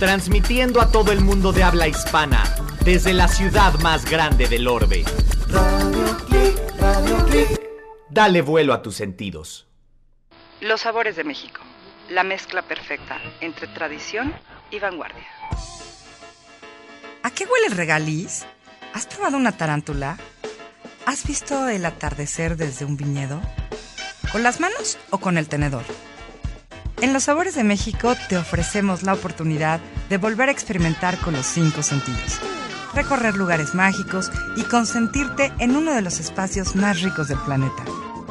transmitiendo a todo el mundo de habla hispana desde la ciudad más grande del orbe. Radio Click, Radio Click. Dale vuelo a tus sentidos. Los sabores de México, la mezcla perfecta entre tradición y vanguardia. ¿A qué huele el regaliz? ¿Has probado una tarántula? ¿Has visto el atardecer desde un viñedo? ¿Con las manos o con el tenedor? En Los Sabores de México te ofrecemos la oportunidad de volver a experimentar con los cinco sentidos, recorrer lugares mágicos y consentirte en uno de los espacios más ricos del planeta,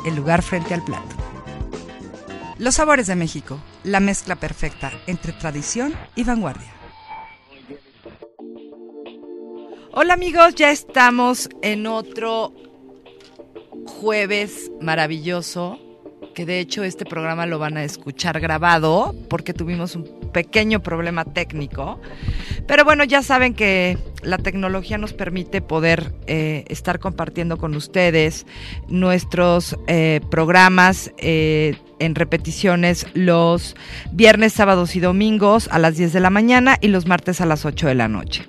el lugar frente al plato. Los Sabores de México, la mezcla perfecta entre tradición y vanguardia. Hola amigos, ya estamos en otro jueves maravilloso, que de hecho este programa lo van a escuchar grabado porque tuvimos un pequeño problema técnico. Pero bueno, ya saben que la tecnología nos permite poder eh, estar compartiendo con ustedes nuestros eh, programas eh, en repeticiones los viernes, sábados y domingos a las 10 de la mañana y los martes a las 8 de la noche.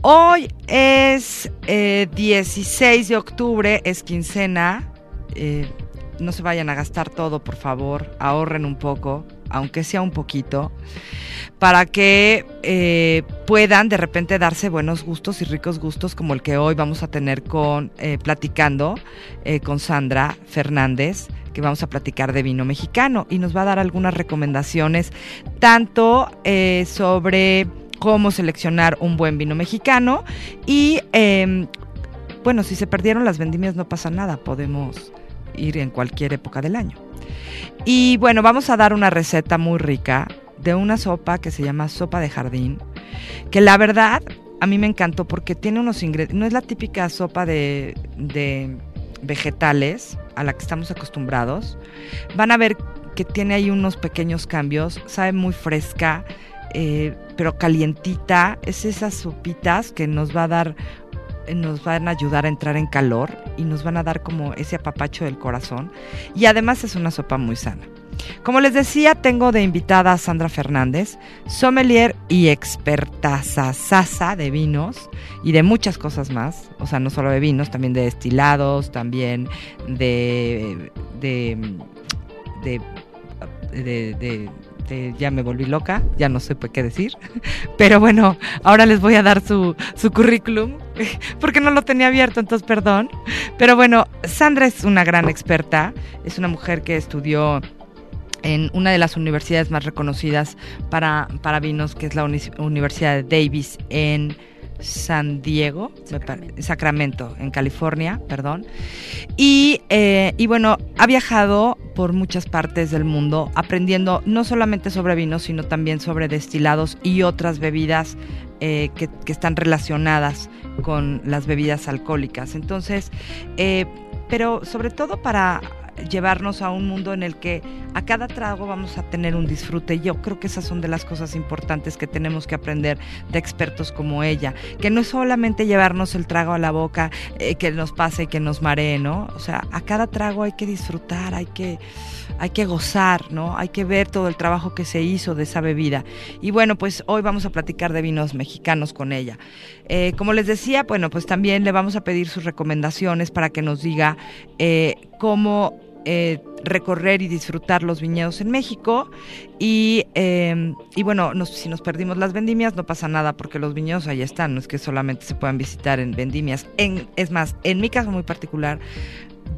Hoy es 16 eh, de octubre, es quincena. No se vayan a gastar todo, por favor. Ahorren un poco, aunque sea un poquito, para que eh, puedan de repente darse buenos gustos y ricos gustos como el que hoy vamos a tener con platicando con Sandra Fernández que vamos a platicar de vino mexicano y nos va a dar algunas recomendaciones tanto sobre cómo seleccionar un buen vino mexicano y em, bueno, si se perdieron las vendimias no pasa nada, podemos ir en cualquier época del año. Y bueno, vamos a dar una receta muy rica de una sopa que se llama sopa de jardín, que la verdad a mí me encantó porque tiene unos ingredientes, no es la típica sopa de, de vegetales a la que estamos acostumbrados. Van a ver que tiene ahí unos pequeños cambios, sabe muy fresca, eh, pero calientita. Es esas sopitas que nos va a dar, nos van a ayudar a entrar en calor y nos van a dar como ese apapacho del corazón. Y además es una sopa muy sana. Como les decía, tengo de invitada a Sandra Fernández, sommelier y experta sasa de vinos y de muchas cosas más. O sea, no solo de vinos, también de destilados, también de, de, de este, ya me volví loca, ya no sé qué decir. Pero bueno, ahora les voy a dar su, su currículum, porque no lo tenía abierto, entonces perdón. Pero bueno, Sandra es una gran experta, es una mujer que estudió en una de las universidades más reconocidas para, para vinos, que es la Universidad de Davis en San Diego, Sacramento, en California, perdón. Y, eh, y, bueno, ha viajado por muchas partes del mundo aprendiendo no solamente sobre vinos, sino también sobre destilados y otras bebidas eh, que, están relacionadas con las bebidas alcohólicas. Entonces, eh, pero sobre todo para llevarnos a un mundo en el que a cada trago vamos a tener un disfrute. Yo creo que esas son de las cosas importantes que tenemos que aprender de expertos como ella, que no es solamente llevarnos el trago a la boca, eh, que nos pase y que nos maree, ¿no? O sea, a cada trago hay que disfrutar, hay que hay que gozar, ¿no? Hay que ver todo el trabajo que se hizo de esa bebida. Y bueno, pues hoy vamos a platicar de vinos mexicanos con ella. Eh, como les decía, bueno, pues también le vamos a pedir sus recomendaciones para que nos diga eh, cómo eh, recorrer y disfrutar los viñedos en México. Y, em, y bueno, si nos perdimos las vendimias, no pasa nada porque los viñedos ahí están, no es que solamente se puedan visitar en vendimias. En, es más, en mi caso muy particular,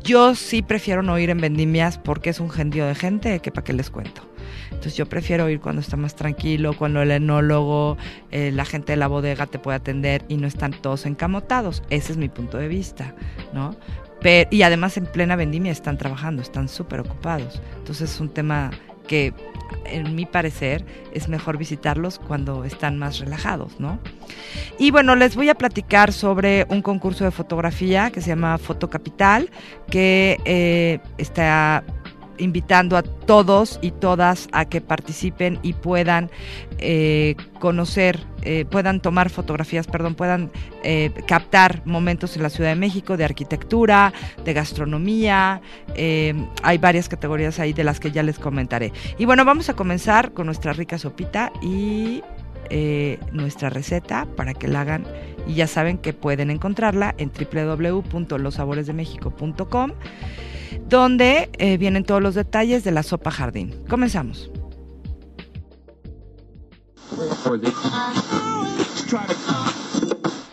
yo sí prefiero no ir en vendimias porque es un gentío de gente que para qué les cuento. Entonces yo prefiero ir cuando está más tranquilo, cuando el enólogo, eh, la gente de la bodega te puede atender y no están todos encamotados. Ese es mi punto de vista, ¿no? Y además en plena vendimia están trabajando, están súper ocupados. Entonces es un tema que en mi parecer es mejor visitarlos cuando están más relajados, ¿no? Y bueno, les voy a platicar sobre un concurso de fotografía que se llama Foto Capital, que eh, está invitando a todos y todas a que participen y puedan eh, conocer, eh, puedan tomar fotografías, perdón, puedan eh, captar momentos en la Ciudad de México de arquitectura, de gastronomía. hay varias categorías ahí de las que ya les comentaré. Y bueno, vamos a comenzar con nuestra rica sopita y nuestra receta para que la hagan y ya saben que pueden encontrarla en www.losaboresdemexico.com donde eh, vienen todos los detalles de la sopa jardín. Comenzamos.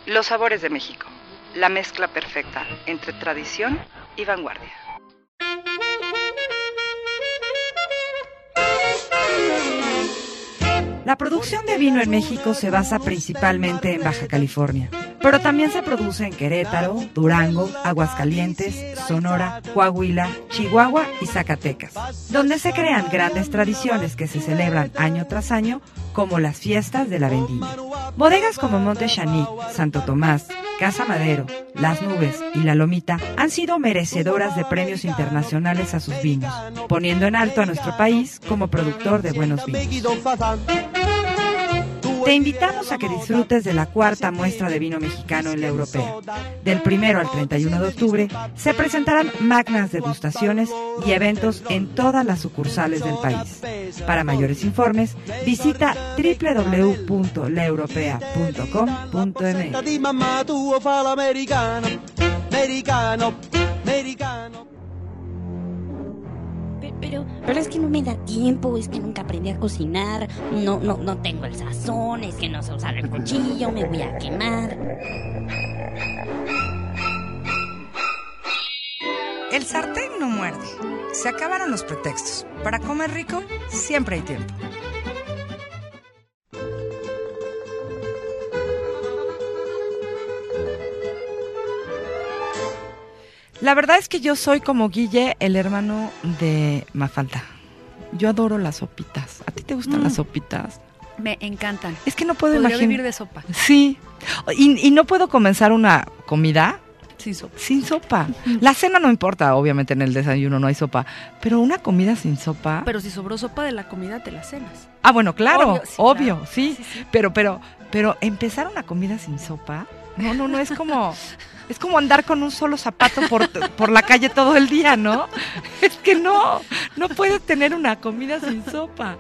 Los sabores de México, la mezcla perfecta entre tradición y vanguardia. La producción de vino en México se basa principalmente en Baja California, pero también se produce en Querétaro, Durango, Aguascalientes, Sonora, Coahuila, Chihuahua y Zacatecas, donde se crean grandes tradiciones que se celebran año tras año, como las fiestas de la vendimia. Bodegas como Monte Chanic, Santo Tomás, Casa Madero, Las Nubes y La Lomita han sido merecedoras de premios internacionales a sus vinos, poniendo en alto a nuestro país como productor de buenos vinos. Te invitamos a que disfrutes de la cuarta muestra de vino mexicano en la europea. Del primero al 31 de octubre se presentarán magnas degustaciones y eventos en todas las sucursales del país. Para mayores informes, visita www.laeuropea.com.mx. Pero, pero es que no me da tiempo, es que nunca aprendí a cocinar, no, no, no tengo el sazón, es que no sé usar el cuchillo, me voy a quemar. El sartén no muerde. Se acabaron los pretextos. Para comer rico, siempre hay tiempo. La verdad es que yo soy como Guille, el hermano de Mafalda. Yo adoro las sopitas. ¿A ti te gustan Mm. las sopitas? Me encantan. Es que no puedo imaginar. vivir de sopa. Sí. Y, y no puedo comenzar una comida Sin sopa. sin sopa. La cena no importa, obviamente en el desayuno no hay sopa. Pero una comida sin sopa. Pero si sobró sopa de la comida, te la cenas. ah, bueno, claro, Obvio, obvio, sí, claro. sí. Sí, sí. Pero, pero, pero empezar una comida sin sopa. No, no, no, es como. Es como andar con un solo zapato por, por la calle todo el día, ¿no? Es que no, no puedes tener una comida sin sopa.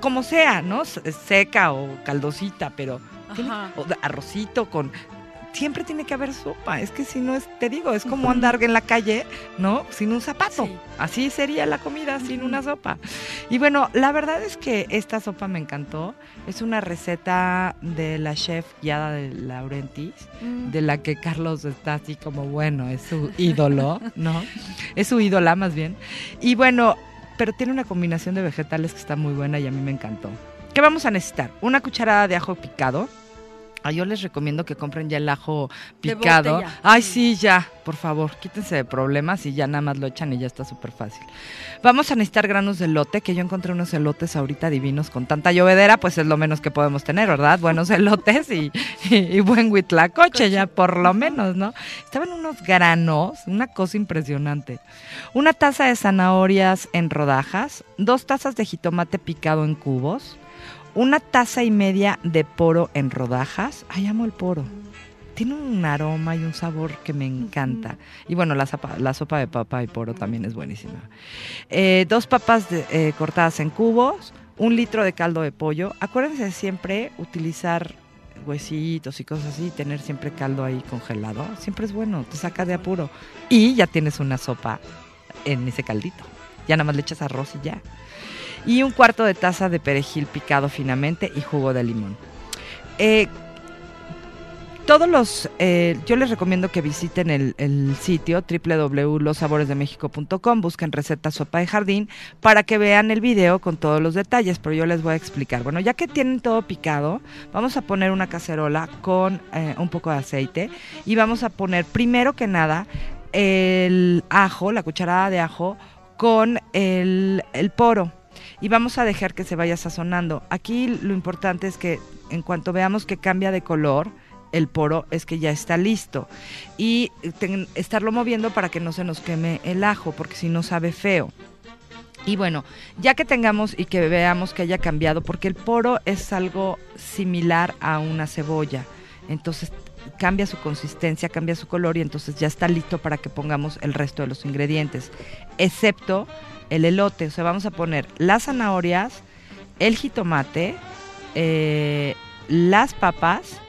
Como sea, ¿no? Seca o caldosita, pero arrocito con siempre tiene que haber sopa es que si no es te digo es como andar en la calle no sin un zapato Sí. así sería la comida sin una sopa y bueno la verdad es que esta sopa me encantó es una receta de la chef guiada de Laurentis Mm. de la que Carlos está así como bueno es su ídolo no es su ídola más bien y bueno pero tiene una combinación de vegetales que está muy buena y a mí me encantó ¿Qué vamos a necesitar? Una cucharada de ajo picado. Ah, yo les recomiendo que compren ya el ajo picado. Ay, sí, ya, por favor, quítense de problemas y ya nada más lo echan y ya está súper fácil. Vamos a necesitar granos de elote, que yo encontré unos elotes ahorita divinos con tanta llovedera, pues es lo menos que podemos tener, ¿verdad? Buenos elotes y, y, y buen huitlacoche, ya por lo menos, ¿no? Estaban unos granos, una cosa impresionante. Una taza de zanahorias en rodajas, dos tazas de jitomate picado en cubos, una taza y media de poro en rodajas. Ay, amo el poro. Tiene un aroma y un sabor que me encanta. Y bueno, la sopa, la sopa de papa y poro también es buenísima. Eh, dos papas de- eh, cortadas en cubos, un litro de caldo de pollo. Acuérdense siempre utilizar huesitos y cosas así, tener siempre caldo ahí congelado. Siempre es bueno, te saca de apuro. Y ya tienes una sopa en ese caldito. Ya nada más le echas arroz y ya y un cuarto de taza de perejil picado finamente y jugo de limón. Eh, todos los, eh, yo les recomiendo que visiten el, el sitio www.losaboresdemexico.com, busquen receta sopa de jardín para que vean el video con todos los detalles, pero yo les voy a explicar. Bueno, ya que tienen todo picado, vamos a poner una cacerola con eh, un poco de aceite y vamos a poner primero que nada el ajo, la cucharada de ajo con el, el poro y vamos a dejar que se vaya sazonando. Aquí lo importante es que en cuanto veamos que cambia de color, el poro es que ya está listo y ten- estarlo moviendo para que no se nos queme el ajo, porque si no sabe feo. Y bueno, ya que tengamos y que veamos que haya cambiado, porque el poro es algo similar a una cebolla, entonces cambia su consistencia, cambia su color y entonces ya está listo para que pongamos el resto de los ingredientes, excepto el elote. O sea, vamos a poner las zanahorias, el jitomate, eh, las papas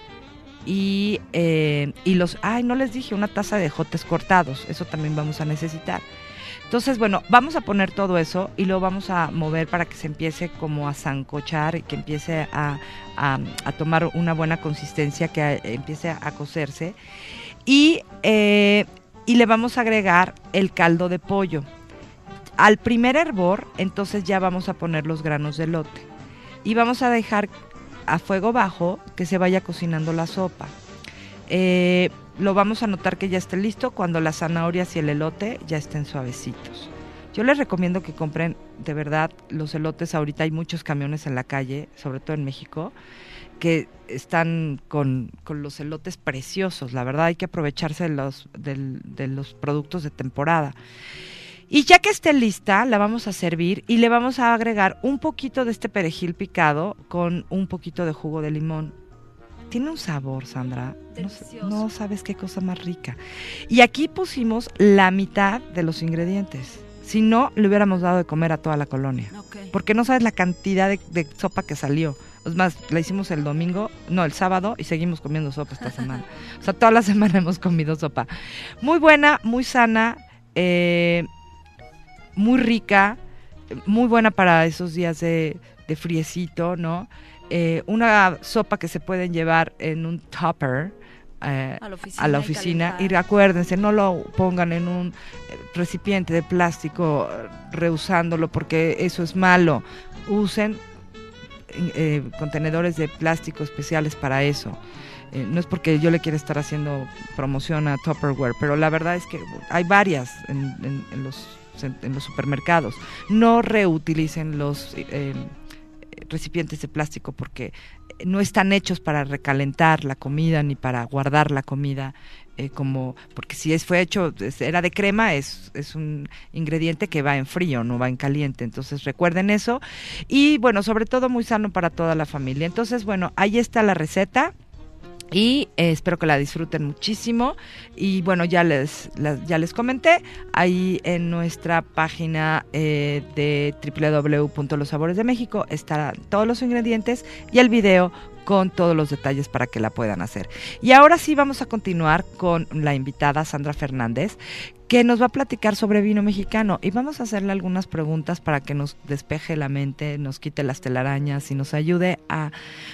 y, eh, y los, ay, no les dije, una taza de jotes cortados, eso también vamos a necesitar. Entonces, bueno, vamos a poner todo eso y lo vamos a mover para que se empiece como a zancochar y que empiece a, a- tomar una buena consistencia, que empiece a cocerse. Y, eh, y le vamos a agregar el caldo de pollo. Al primer hervor, entonces ya vamos a poner los granos de elote. Y vamos a dejar a fuego bajo que se vaya cocinando la sopa. Eh, lo vamos a notar que ya esté listo cuando las zanahorias y el elote ya estén suavecitos. Yo les recomiendo que compren de verdad los elotes. Ahorita hay muchos camiones en la calle, sobre todo en México, que están con, con los elotes preciosos. La verdad hay que aprovecharse de los, de los productos de temporada. Y ya que esté lista, la vamos a servir y le vamos a agregar un poquito de este perejil picado con un poquito de jugo de limón. Tiene un sabor, Sandra. No, no sabes qué cosa más rica. Y aquí pusimos la mitad de los ingredientes. Si no, le hubiéramos dado de comer a toda la colonia. Porque no sabes la cantidad de, de sopa que salió. Es más, la hicimos el domingo, no, el sábado, y seguimos comiendo sopa esta semana. O sea, toda la semana hemos comido sopa. Muy buena, muy sana, eh, muy rica, muy buena para esos días de, de friecito, ¿no? Eh, una sopa que se pueden llevar en un topper. eh, A la oficina. a la y oficina y acuérdense, no lo pongan en un recipiente de plástico eh, rehusándolo porque eso es malo. Usen eh, contenedores de plástico especiales para eso. Eh, no es porque yo le quiera estar haciendo promoción a Tupperware, pero la verdad es que hay varias en, en- en los, en los supermercados. No reutilicen los eh, recipientes de plástico porque no están hechos para recalentar la comida ni para guardar la comida eh, como porque si es fue hecho era de crema es, es un ingrediente que va en frío no va en caliente. Entonces recuerden eso. Y bueno sobre todo muy sano para toda la familia. Entonces bueno ahí está la receta y eh, espero que la disfruten muchísimo y bueno ya les ya les comenté ahí en nuestra página eh, de www.los sabores de México estarán todos los ingredientes y el video con todos los detalles para que la puedan hacer. Y ahora sí vamos a continuar con la invitada Sandra Fernández, que nos va a platicar sobre vino mexicano y vamos a hacerle algunas preguntas para que nos despeje la mente, nos quite las telarañas y nos ayude a,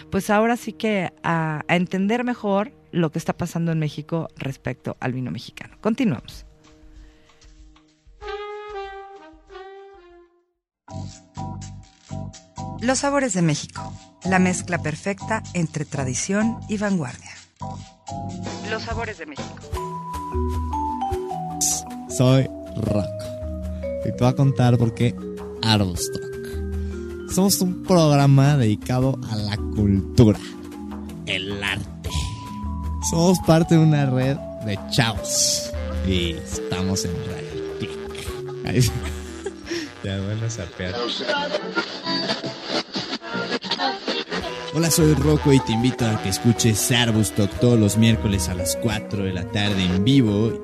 pues ahora sí que a, a entender mejor lo que está pasando en México respecto al vino mexicano. Continuamos. Los sabores de México, la mezcla perfecta entre tradición y vanguardia. Los sabores de México. Soy Rock. Y te voy a contar por qué Arbustock. Somos un programa dedicado a la cultura, el arte. Somos parte de una red de chavos. Y estamos en Radio Click. Ahí- ya a sapear. Hola, soy Rocco y te invito a que escuches Arbustock todos los miércoles a las 4 de la tarde en vivo.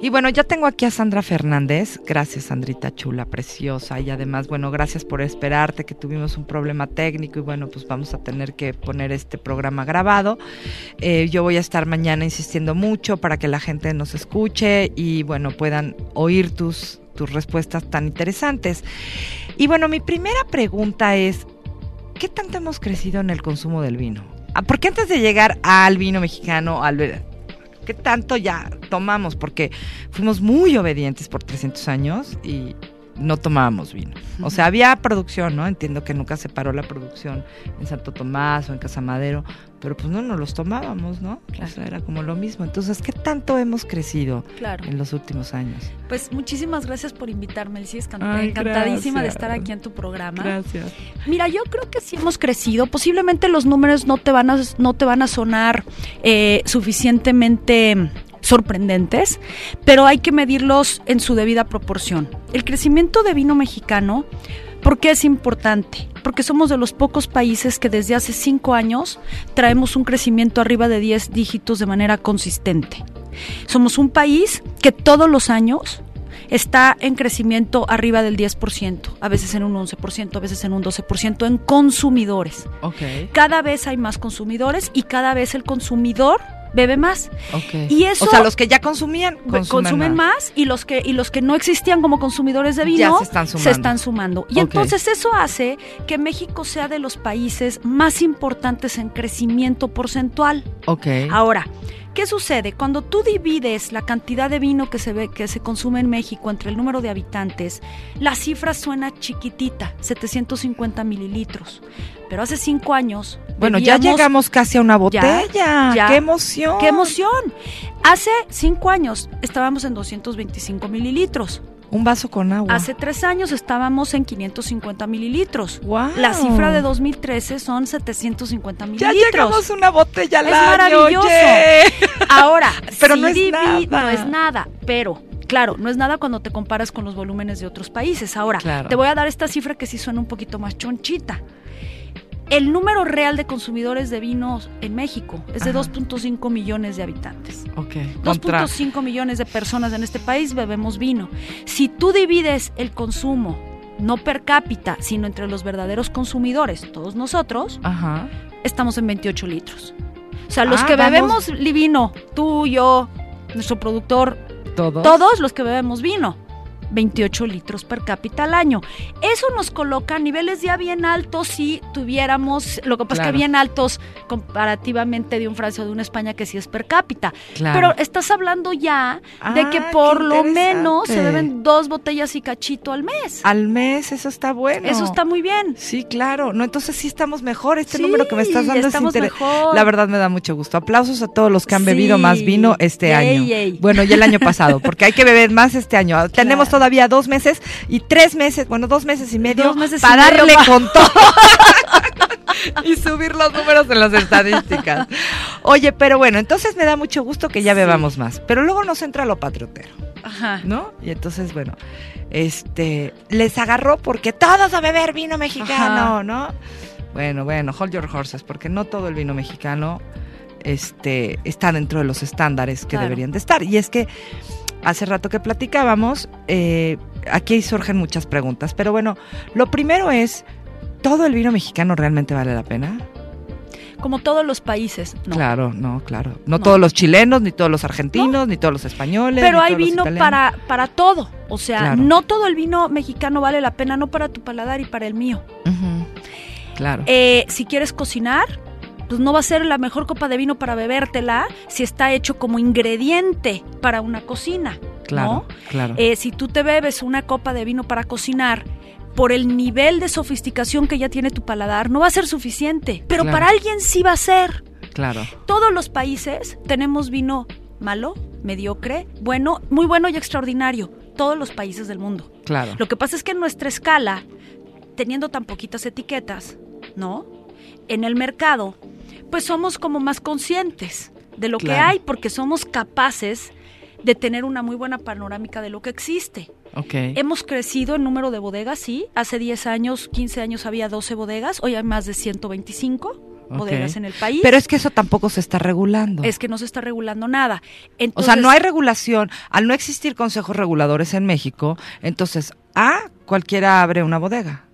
Y bueno, ya tengo aquí a Sandra Fernández. Gracias, Sandrita chula, preciosa. Y además, bueno, gracias por esperarte, que tuvimos un problema técnico y bueno, pues vamos a tener que poner este programa grabado. Eh, yo voy a estar mañana insistiendo mucho para que la gente nos escuche y bueno, puedan oír tus, tus respuestas tan interesantes. Y bueno, mi primera pregunta es, ¿qué tanto hemos crecido en el consumo del vino? Ah, Porque antes de llegar al vino mexicano, al ¿qué tanto ya tomamos? Porque fuimos muy obedientes por 300 años y no tomábamos vino. O sea, había producción, ¿no? Entiendo que nunca se paró la producción en Santo Tomás o en Casa Madero, pero pues no nos los tomábamos, ¿no? O sea, era como lo mismo. Entonces, ¿qué tanto hemos crecido Claro. en los últimos años? Pues muchísimas gracias por invitarme, Elsie. Encantadísima de estar aquí en tu programa. Gracias. Mira, yo creo que sí hemos crecido. Posiblemente los números no te van a, no te van a sonar eh, suficientemente sorprendentes, pero hay que medirlos en su debida proporción. El crecimiento de vino mexicano, ¿por qué es importante? Porque somos de los pocos países que desde hace cinco años traemos un crecimiento arriba de 10 dígitos de manera consistente. Somos un país que todos los años está en crecimiento arriba del 10%, a veces en un 11%, a veces en un 12% en consumidores. Ok, Cada vez hay más consumidores y cada vez el consumidor bebe más. Y eso- O sea, los que ya consumían, Consumen, consumen, más. y los que y los que no existían como consumidores de Ya vino se están sumando. están sumando. Y entonces eso hace que México sea de los países más importantes en crecimiento porcentual. Ok. Ahora, ¿qué sucede? Cuando tú divides la cantidad de vino que se ve que se consume en México entre el número de habitantes, la cifra suena chiquitita, 750 mililitros. Pero hace cinco años. Bueno, ya llegamos casi a una botella. ya. ¡Qué emoción! ¡Qué emoción! Hace cinco años estábamos en 225 mililitros. Un vaso con agua. Hace tres años estábamos en 550 mililitros. Guau. La cifra de 2013 son 750 Ya mililitros. llegamos a una botella al Es año, maravilloso. Ahora, Pero sí no es divi- nada. No es nada, pero claro, no es nada cuando te comparas con los volúmenes de otros países. Ahora, Claro. te voy a dar esta cifra que sí suena un poquito más chonchita. El número real de consumidores de vinos en México es de Ajá. 2.5 millones de habitantes. Ok. Contra. 2.5 millones de personas en este país bebemos vino. Si tú divides el consumo no per cápita, sino entre los verdaderos consumidores, todos nosotros, Ajá. estamos en 28 litros. O sea, los Ah, que vamos- bebemos vino, tú, yo, nuestro productor, Todos. todos los que bebemos vino, 28 litros per cápita al año. Eso nos coloca a niveles ya bien altos si tuviéramos, lo que pasa es que bien altos comparativamente de un Francia o de una España que sí es per cápita. Claro. Pero estás hablando ya de Ah, que qué por lo menos se beben dos botellas y cachito al mes. Al mes, eso está bueno. Eso está muy bien. Sí, claro. No, entonces sí estamos mejor. Este Sí, número que me estás dando es interesante. La verdad me da mucho gusto. Aplausos a todos los que han Sí. bebido más vino este año. Bueno, y el año pasado, porque hay que beber más este año. Tenemos todavía dos meses y tres meses, bueno, dos meses y medio meses para darle con todo. y subir los números en las estadísticas. Oye, pero bueno, entonces me da mucho gusto que ya bebamos más. Pero luego nos entra lo patriotero. Ajá. ¿no? Y entonces, bueno, este, les agarró porque todos a beber vino mexicano, Ajá. ¿no? Bueno, bueno, hold your horses, porque no todo el vino mexicano este, está dentro de los estándares que Claro. deberían de estar. Y es que hace rato que platicábamos, eh, aquí surgen muchas preguntas, pero bueno, lo primero es, ¿todo el vino mexicano realmente vale la pena? Como todos los países. No. Claro, no, claro. No, No. todos los chilenos, ni todos los argentinos, ni todos los españoles. Pero ni hay todos vino para, para todo. O sea, Claro. no todo el vino mexicano vale la pena, no para tu paladar y para el mío. Claro. Eh, si quieres cocinar, pues no va a ser la mejor copa de vino para bebértela si está hecho como ingrediente para una cocina. Claro, ¿no? claro. Eh, si tú te bebes una copa de vino para cocinar, por el nivel de sofisticación que ya tiene tu paladar, no va a ser suficiente. Pero Claro. para alguien sí va a ser. claro. Todos los países tenemos vino malo, mediocre, bueno, muy bueno y extraordinario. Todos los países del mundo. Claro. Lo que pasa es que en nuestra escala, teniendo tan poquitas etiquetas, ¿no? En el mercado, pues somos como más conscientes de lo que hay porque somos capaces de tener una muy buena panorámica de lo que existe. Ok. Hemos crecido en número de bodegas, sí. Hace 10 años, 15 años había 12 bodegas, hoy hay más de 125 bodegas en el país. Pero es que eso tampoco se está regulando. es que no se está regulando nada. o Entonces, sea, no hay regulación. Al no existir consejos reguladores en México, entonces, ah, cualquiera abre una bodega.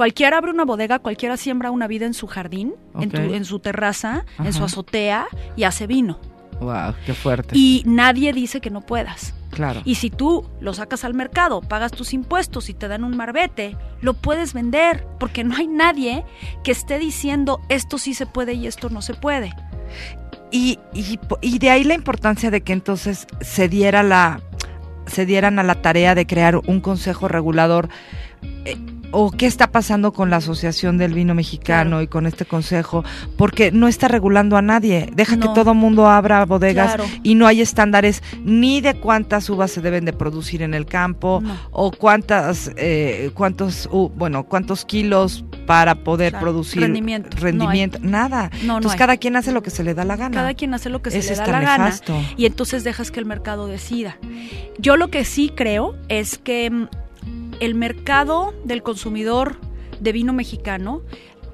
Cualquiera abre una bodega, cualquiera siembra una vida en su jardín, en, tu- Ok. en su terraza, en su azotea y hace vino. Wow, qué fuerte. Y nadie dice que no puedas. claro. Y si tú lo sacas al mercado, pagas tus impuestos y te dan un marbete, lo puedes vender, porque no hay nadie que esté diciendo esto sí se puede y esto no se puede. Y, y de ahí la importancia de que entonces se diera la se dieran a la tarea de crear un consejo regulador. eh, o qué está pasando con la Asociación del Vino Mexicano Claro. y con este consejo, porque no está regulando a nadie. Deja No. que todo mundo abra bodegas Claro. y no hay estándares ni de cuántas uvas se deben de producir en el campo No. o cuántas, eh, cuántos, uh, bueno, cuántos kilos para poder Claro. producir Rendimiento. Rendimiento, nada. No, no Entonces cada quien hace lo que se le da la gana. Cada quien hace lo que se le da la gana nefasto. y entonces dejas que el mercado decida. Yo lo que sí creo es que mm, el mercado del consumidor de vino mexicano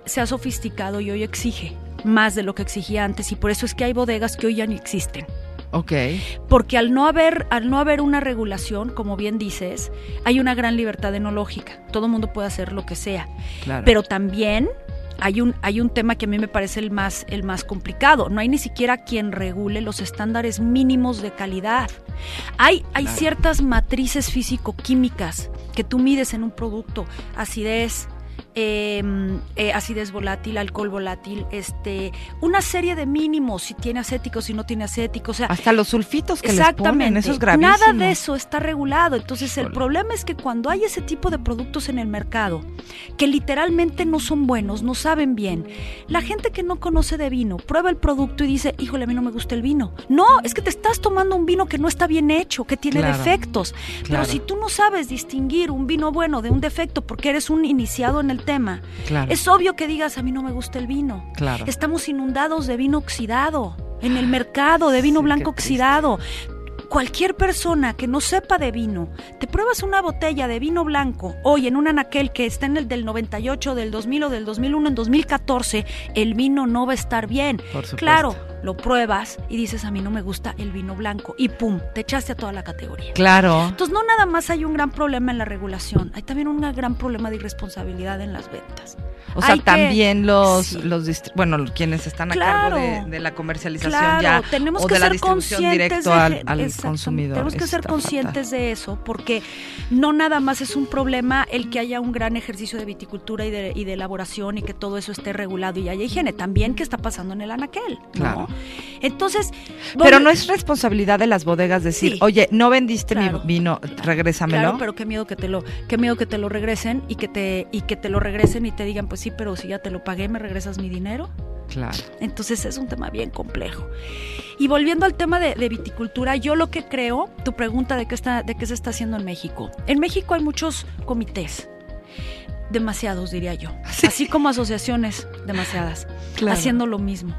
se ha sofisticado y hoy exige más de lo que exigía antes y por eso es que hay bodegas que hoy ya ni existen. Ok, Porque al no haber, al no haber una regulación, como bien dices, hay una gran libertad enológica. Todo el mundo puede hacer lo que sea. claro. Pero también hay un, hay un tema que a mí me parece el más, el más complicado. No hay ni siquiera quien regule los estándares mínimos de calidad. Hay, hay ciertas matrices físico-químicas que tú mides en un producto. Acidez, eh, eh, acidez volátil, alcohol volátil, este, una serie de mínimos, si tiene acético, si no tiene acético, o sea, Hasta los sulfitos que les Exactamente. ponen, eso es gravísimo. Nada de eso está regulado. Entonces, el problema es que cuando hay ese tipo de productos en el mercado, que literalmente no son buenos, no saben bien, la gente que no conoce de vino prueba el producto y dice, híjole, a mí no me gusta el vino. No, es que te estás tomando un vino que no está bien hecho, que tiene Claro. defectos. Claro. Pero si tú no sabes distinguir un vino bueno de un defecto porque eres un iniciado en el tema, Claro, es obvio que digas, a mí no me gusta el vino. claro. Estamos inundados de vino oxidado en el mercado, de vino Sí, blanco oxidado. Cualquier persona que no sepa de vino, te pruebas una botella de vino blanco hoy en un anaquel que está en el del 98, del 2000 o del 2001, en 2014, el vino no va a estar bien. Por supuesto. Claro, lo pruebas y dices, a mí no me gusta el vino blanco y pum, te echaste a toda la categoría. Claro. Entonces no nada más hay un gran problema en la regulación, hay también un gran problema de irresponsabilidad en las ventas. O sea, Hay que- también los, sí. los bueno, quienes están a Claro. cargo de, de la comercialización Claro, ya tenemos o que de la ser distribución conscientes directo de al, que- al consumidor. Tenemos que ser conscientes de eso, porque no nada más es un problema el que haya un gran ejercicio de viticultura y de, y de elaboración y que todo eso esté regulado y haya higiene, también qué está pasando en el anaquel, ¿no? Claro. Entonces, Pero no es responsabilidad de las bodegas decir, Sí. oye, no vendiste Claro. mi vino, regrésamelo. Claro, pero qué miedo que te lo, qué miedo que te lo regresen y que te, y que te lo regresen y te digan, pues sí, pero si ya te lo pagué, me regresas mi dinero. Claro. Entonces es un tema bien complejo. Y volviendo al tema de, de viticultura, yo lo que creo, tu pregunta de qué, está, de qué se está haciendo en México. En México hay muchos comités, demasiados diría yo, Sí. así como asociaciones, demasiadas, Claro. haciendo lo mismo.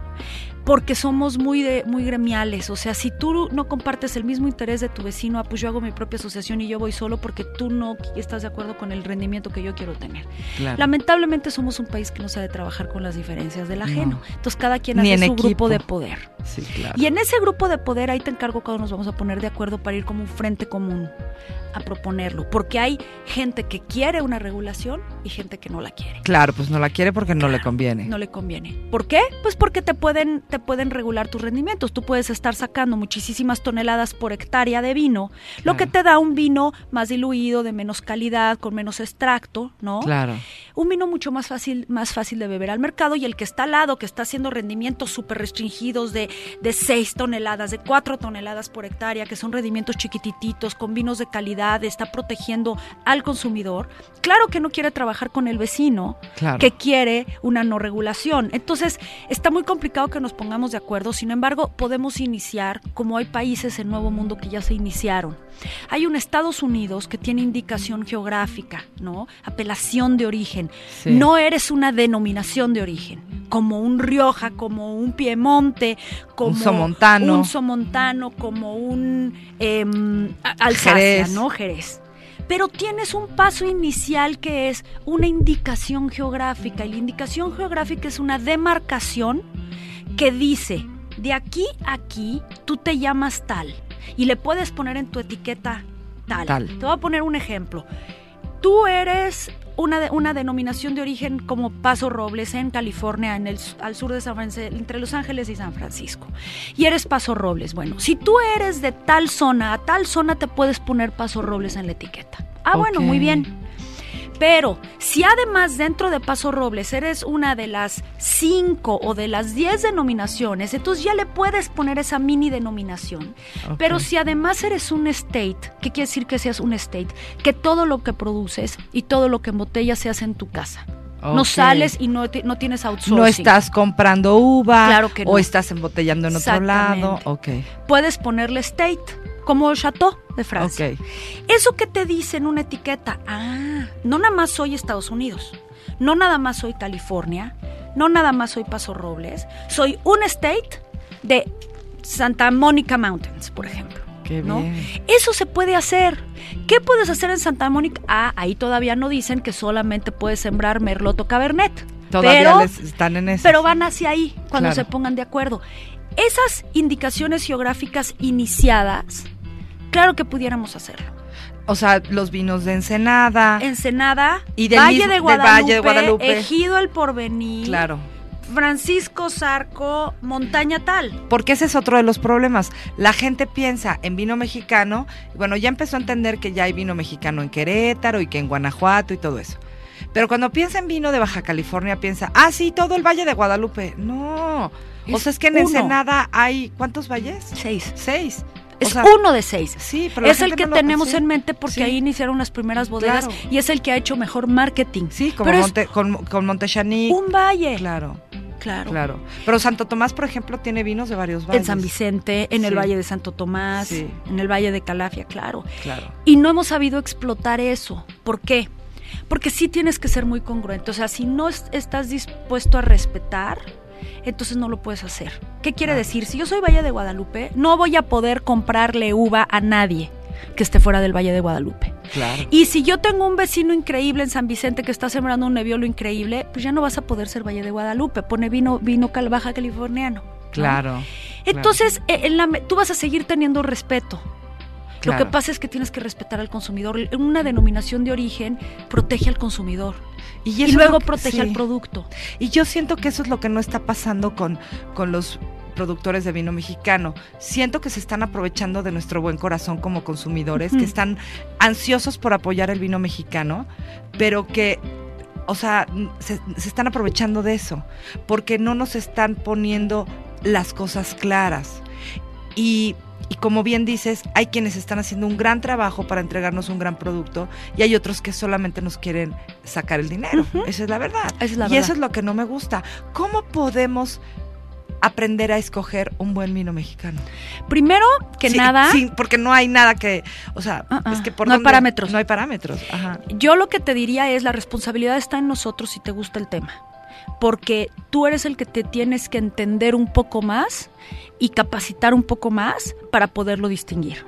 Porque somos muy, de, muy gremiales, o sea, si tú no compartes el mismo interés de tu vecino, ah, pues yo hago mi propia asociación y yo voy solo porque tú no estás de acuerdo con el rendimiento que yo quiero tener. claro. Lamentablemente somos un país que no sabe trabajar con las diferencias del ajeno. No. Entonces cada quien Ni hace su grupo de poder. Sí, claro. Y en ese grupo de poder ahí te encargo cuando nos vamos a poner de acuerdo para ir como un frente común a proponerlo. Porque hay gente que quiere una regulación y gente que no la quiere. Claro, pues no la quiere porque no le conviene. No le conviene. ¿Por qué? Pues porque te pueden, te pueden regular tus rendimientos. Tú puedes estar sacando muchísimas toneladas por hectárea de vino, lo Claro. que te da un vino más diluido, de menos calidad, con menos extracto, ¿no? Claro. un vino mucho más fácil, más fácil de beber al mercado y el que está al lado, que está haciendo rendimientos súper restringidos de, de 6 toneladas, de 4 toneladas por hectárea, que son rendimientos chiquitititos, con vinos de calidad, está protegiendo al consumidor. Claro que no quiere trabajar con el vecino, Claro. que quiere una no regulación. Entonces, está muy complicado que nos pongamos de acuerdo, sin embargo, podemos iniciar, como hay países en Nuevo Mundo que ya se iniciaron. Hay un Estados Unidos que tiene indicación geográfica, ¿no? Apelación de origen. Sí. No eres una denominación de origen, como un Rioja, como un Piemonte, como Un Somontano. un Somontano, como un Alsacia, Jerez. ¿no? Jerez. Pero tienes un paso inicial que es una indicación geográfica. Y la indicación geográfica es una demarcación que dice, de aquí a aquí tú te llamas tal. Y le puedes poner en tu etiqueta tal. Tal. Te voy a poner un ejemplo. Tú eres una, de- una denominación de origen como Paso Robles en California, en el, al sur de San Francisco, entre Los Ángeles y San Francisco. Y eres Paso Robles. Bueno, si tú eres de tal zona, a tal zona te puedes poner Paso Robles en la etiqueta. Ah, bueno, muy bien. Pero si además dentro de Paso Robles eres una de las cinco o de las diez denominaciones, entonces ya le puedes poner esa mini denominación. Pero si además eres un state, ¿qué quiere decir que seas un state? Que todo lo que produces y todo lo que embotellas se hace en tu casa. No sales y no, no tienes outsourcing. No estás comprando uva Claro que no. o estás embotellando en otro lado. Exactamente. Ok, Puedes ponerle state, como Chateau de Francia. ok. Eso que te dice en una etiqueta, ah, no nada más soy Estados Unidos, no nada más soy California, no nada más soy Paso Robles, soy un state de Santa Mónica Mountains, por ejemplo. Qué ¿no? bien. Eso se puede hacer. ¿Qué puedes hacer en Santa Mónica? Ah, ahí todavía no dicen que solamente puedes sembrar merlot o cabernet. Todavía pero, les están en eso. pero van hacia ahí cuando Claro. se pongan de acuerdo. Esas indicaciones geográficas iniciadas, claro que pudiéramos hacerlo. O sea, los vinos de Ensenada. Ensenada, Y del Valle, mismo- de Guadalupe, Valle de Guadalupe. Ejido el Porvenir, Claro. Francisco Zarco, Montaña Tal. Porque ese es otro de los problemas. La gente piensa en vino mexicano. Bueno, ya empezó a entender que ya hay vino mexicano en Querétaro y que en Guanajuato y todo eso. Pero cuando piensa en vino de Baja California, piensa, ah, sí, todo el Valle de Guadalupe. No. o sea, es que en uno. Ensenada hay, ¿cuántos valles? Seis. Seis. O Es sea, uno de seis. Sí, pero Es el que no tenemos en mente porque Sí. ahí iniciaron las primeras bodegas Claro. y es el que ha hecho mejor marketing. Sí, como Pero Monte, con, con Montechanic. un valle. Claro, Claro. claro. Pero Santo Tomás, por ejemplo, tiene vinos de varios valles. En San Vicente, en el. Valle de Santo Tomás, Sí. en el Valle de Calafia, claro. Claro. Y no hemos sabido explotar eso. ¿Por qué? Porque sí tienes que ser muy congruente. O sea, si no es- estás dispuesto a respetar, entonces no lo puedes hacer. ¿Qué quiere Claro. decir? Si yo soy Valle de Guadalupe, no voy a poder comprarle uva a nadie que esté fuera del Valle de Guadalupe. Claro. Y si yo tengo un vecino increíble en San Vicente que está sembrando un neviolo increíble, pues ya no vas a poder ser Valle de Guadalupe. Pone vino, vino cal baja californiano. ¿no? Claro. Entonces, eh, en la tú vas a seguir teniendo respeto. Lo que pasa es que tienes que respetar al consumidor. Una denominación de origen protege al consumidor Y, luego que- protege sí. al producto. Y yo siento que eso es lo que no está pasando con, con los productores de vino mexicano. Siento que se están aprovechando de nuestro buen corazón como consumidores, que están ansiosos por apoyar el vino mexicano, pero que, o sea, se están aprovechando de eso, porque no nos están poniendo las cosas claras. Y, y como bien dices, hay quienes están haciendo un gran trabajo para entregarnos un gran producto y hay otros que solamente nos quieren sacar el dinero. Esa es la verdad. Esa es la y verdad. eso es lo que no me gusta. ¿Cómo podemos aprender a escoger un buen vino mexicano? Primero que Sí, nada, sí, porque no hay nada que, o sea, Ah, ah, es que por no hay parámetros. No hay parámetros. Ajá. yo lo que te diría es la responsabilidad está en nosotros si te gusta el tema. Porque tú eres el que te tienes que entender un poco más y capacitar un poco más para poderlo distinguir.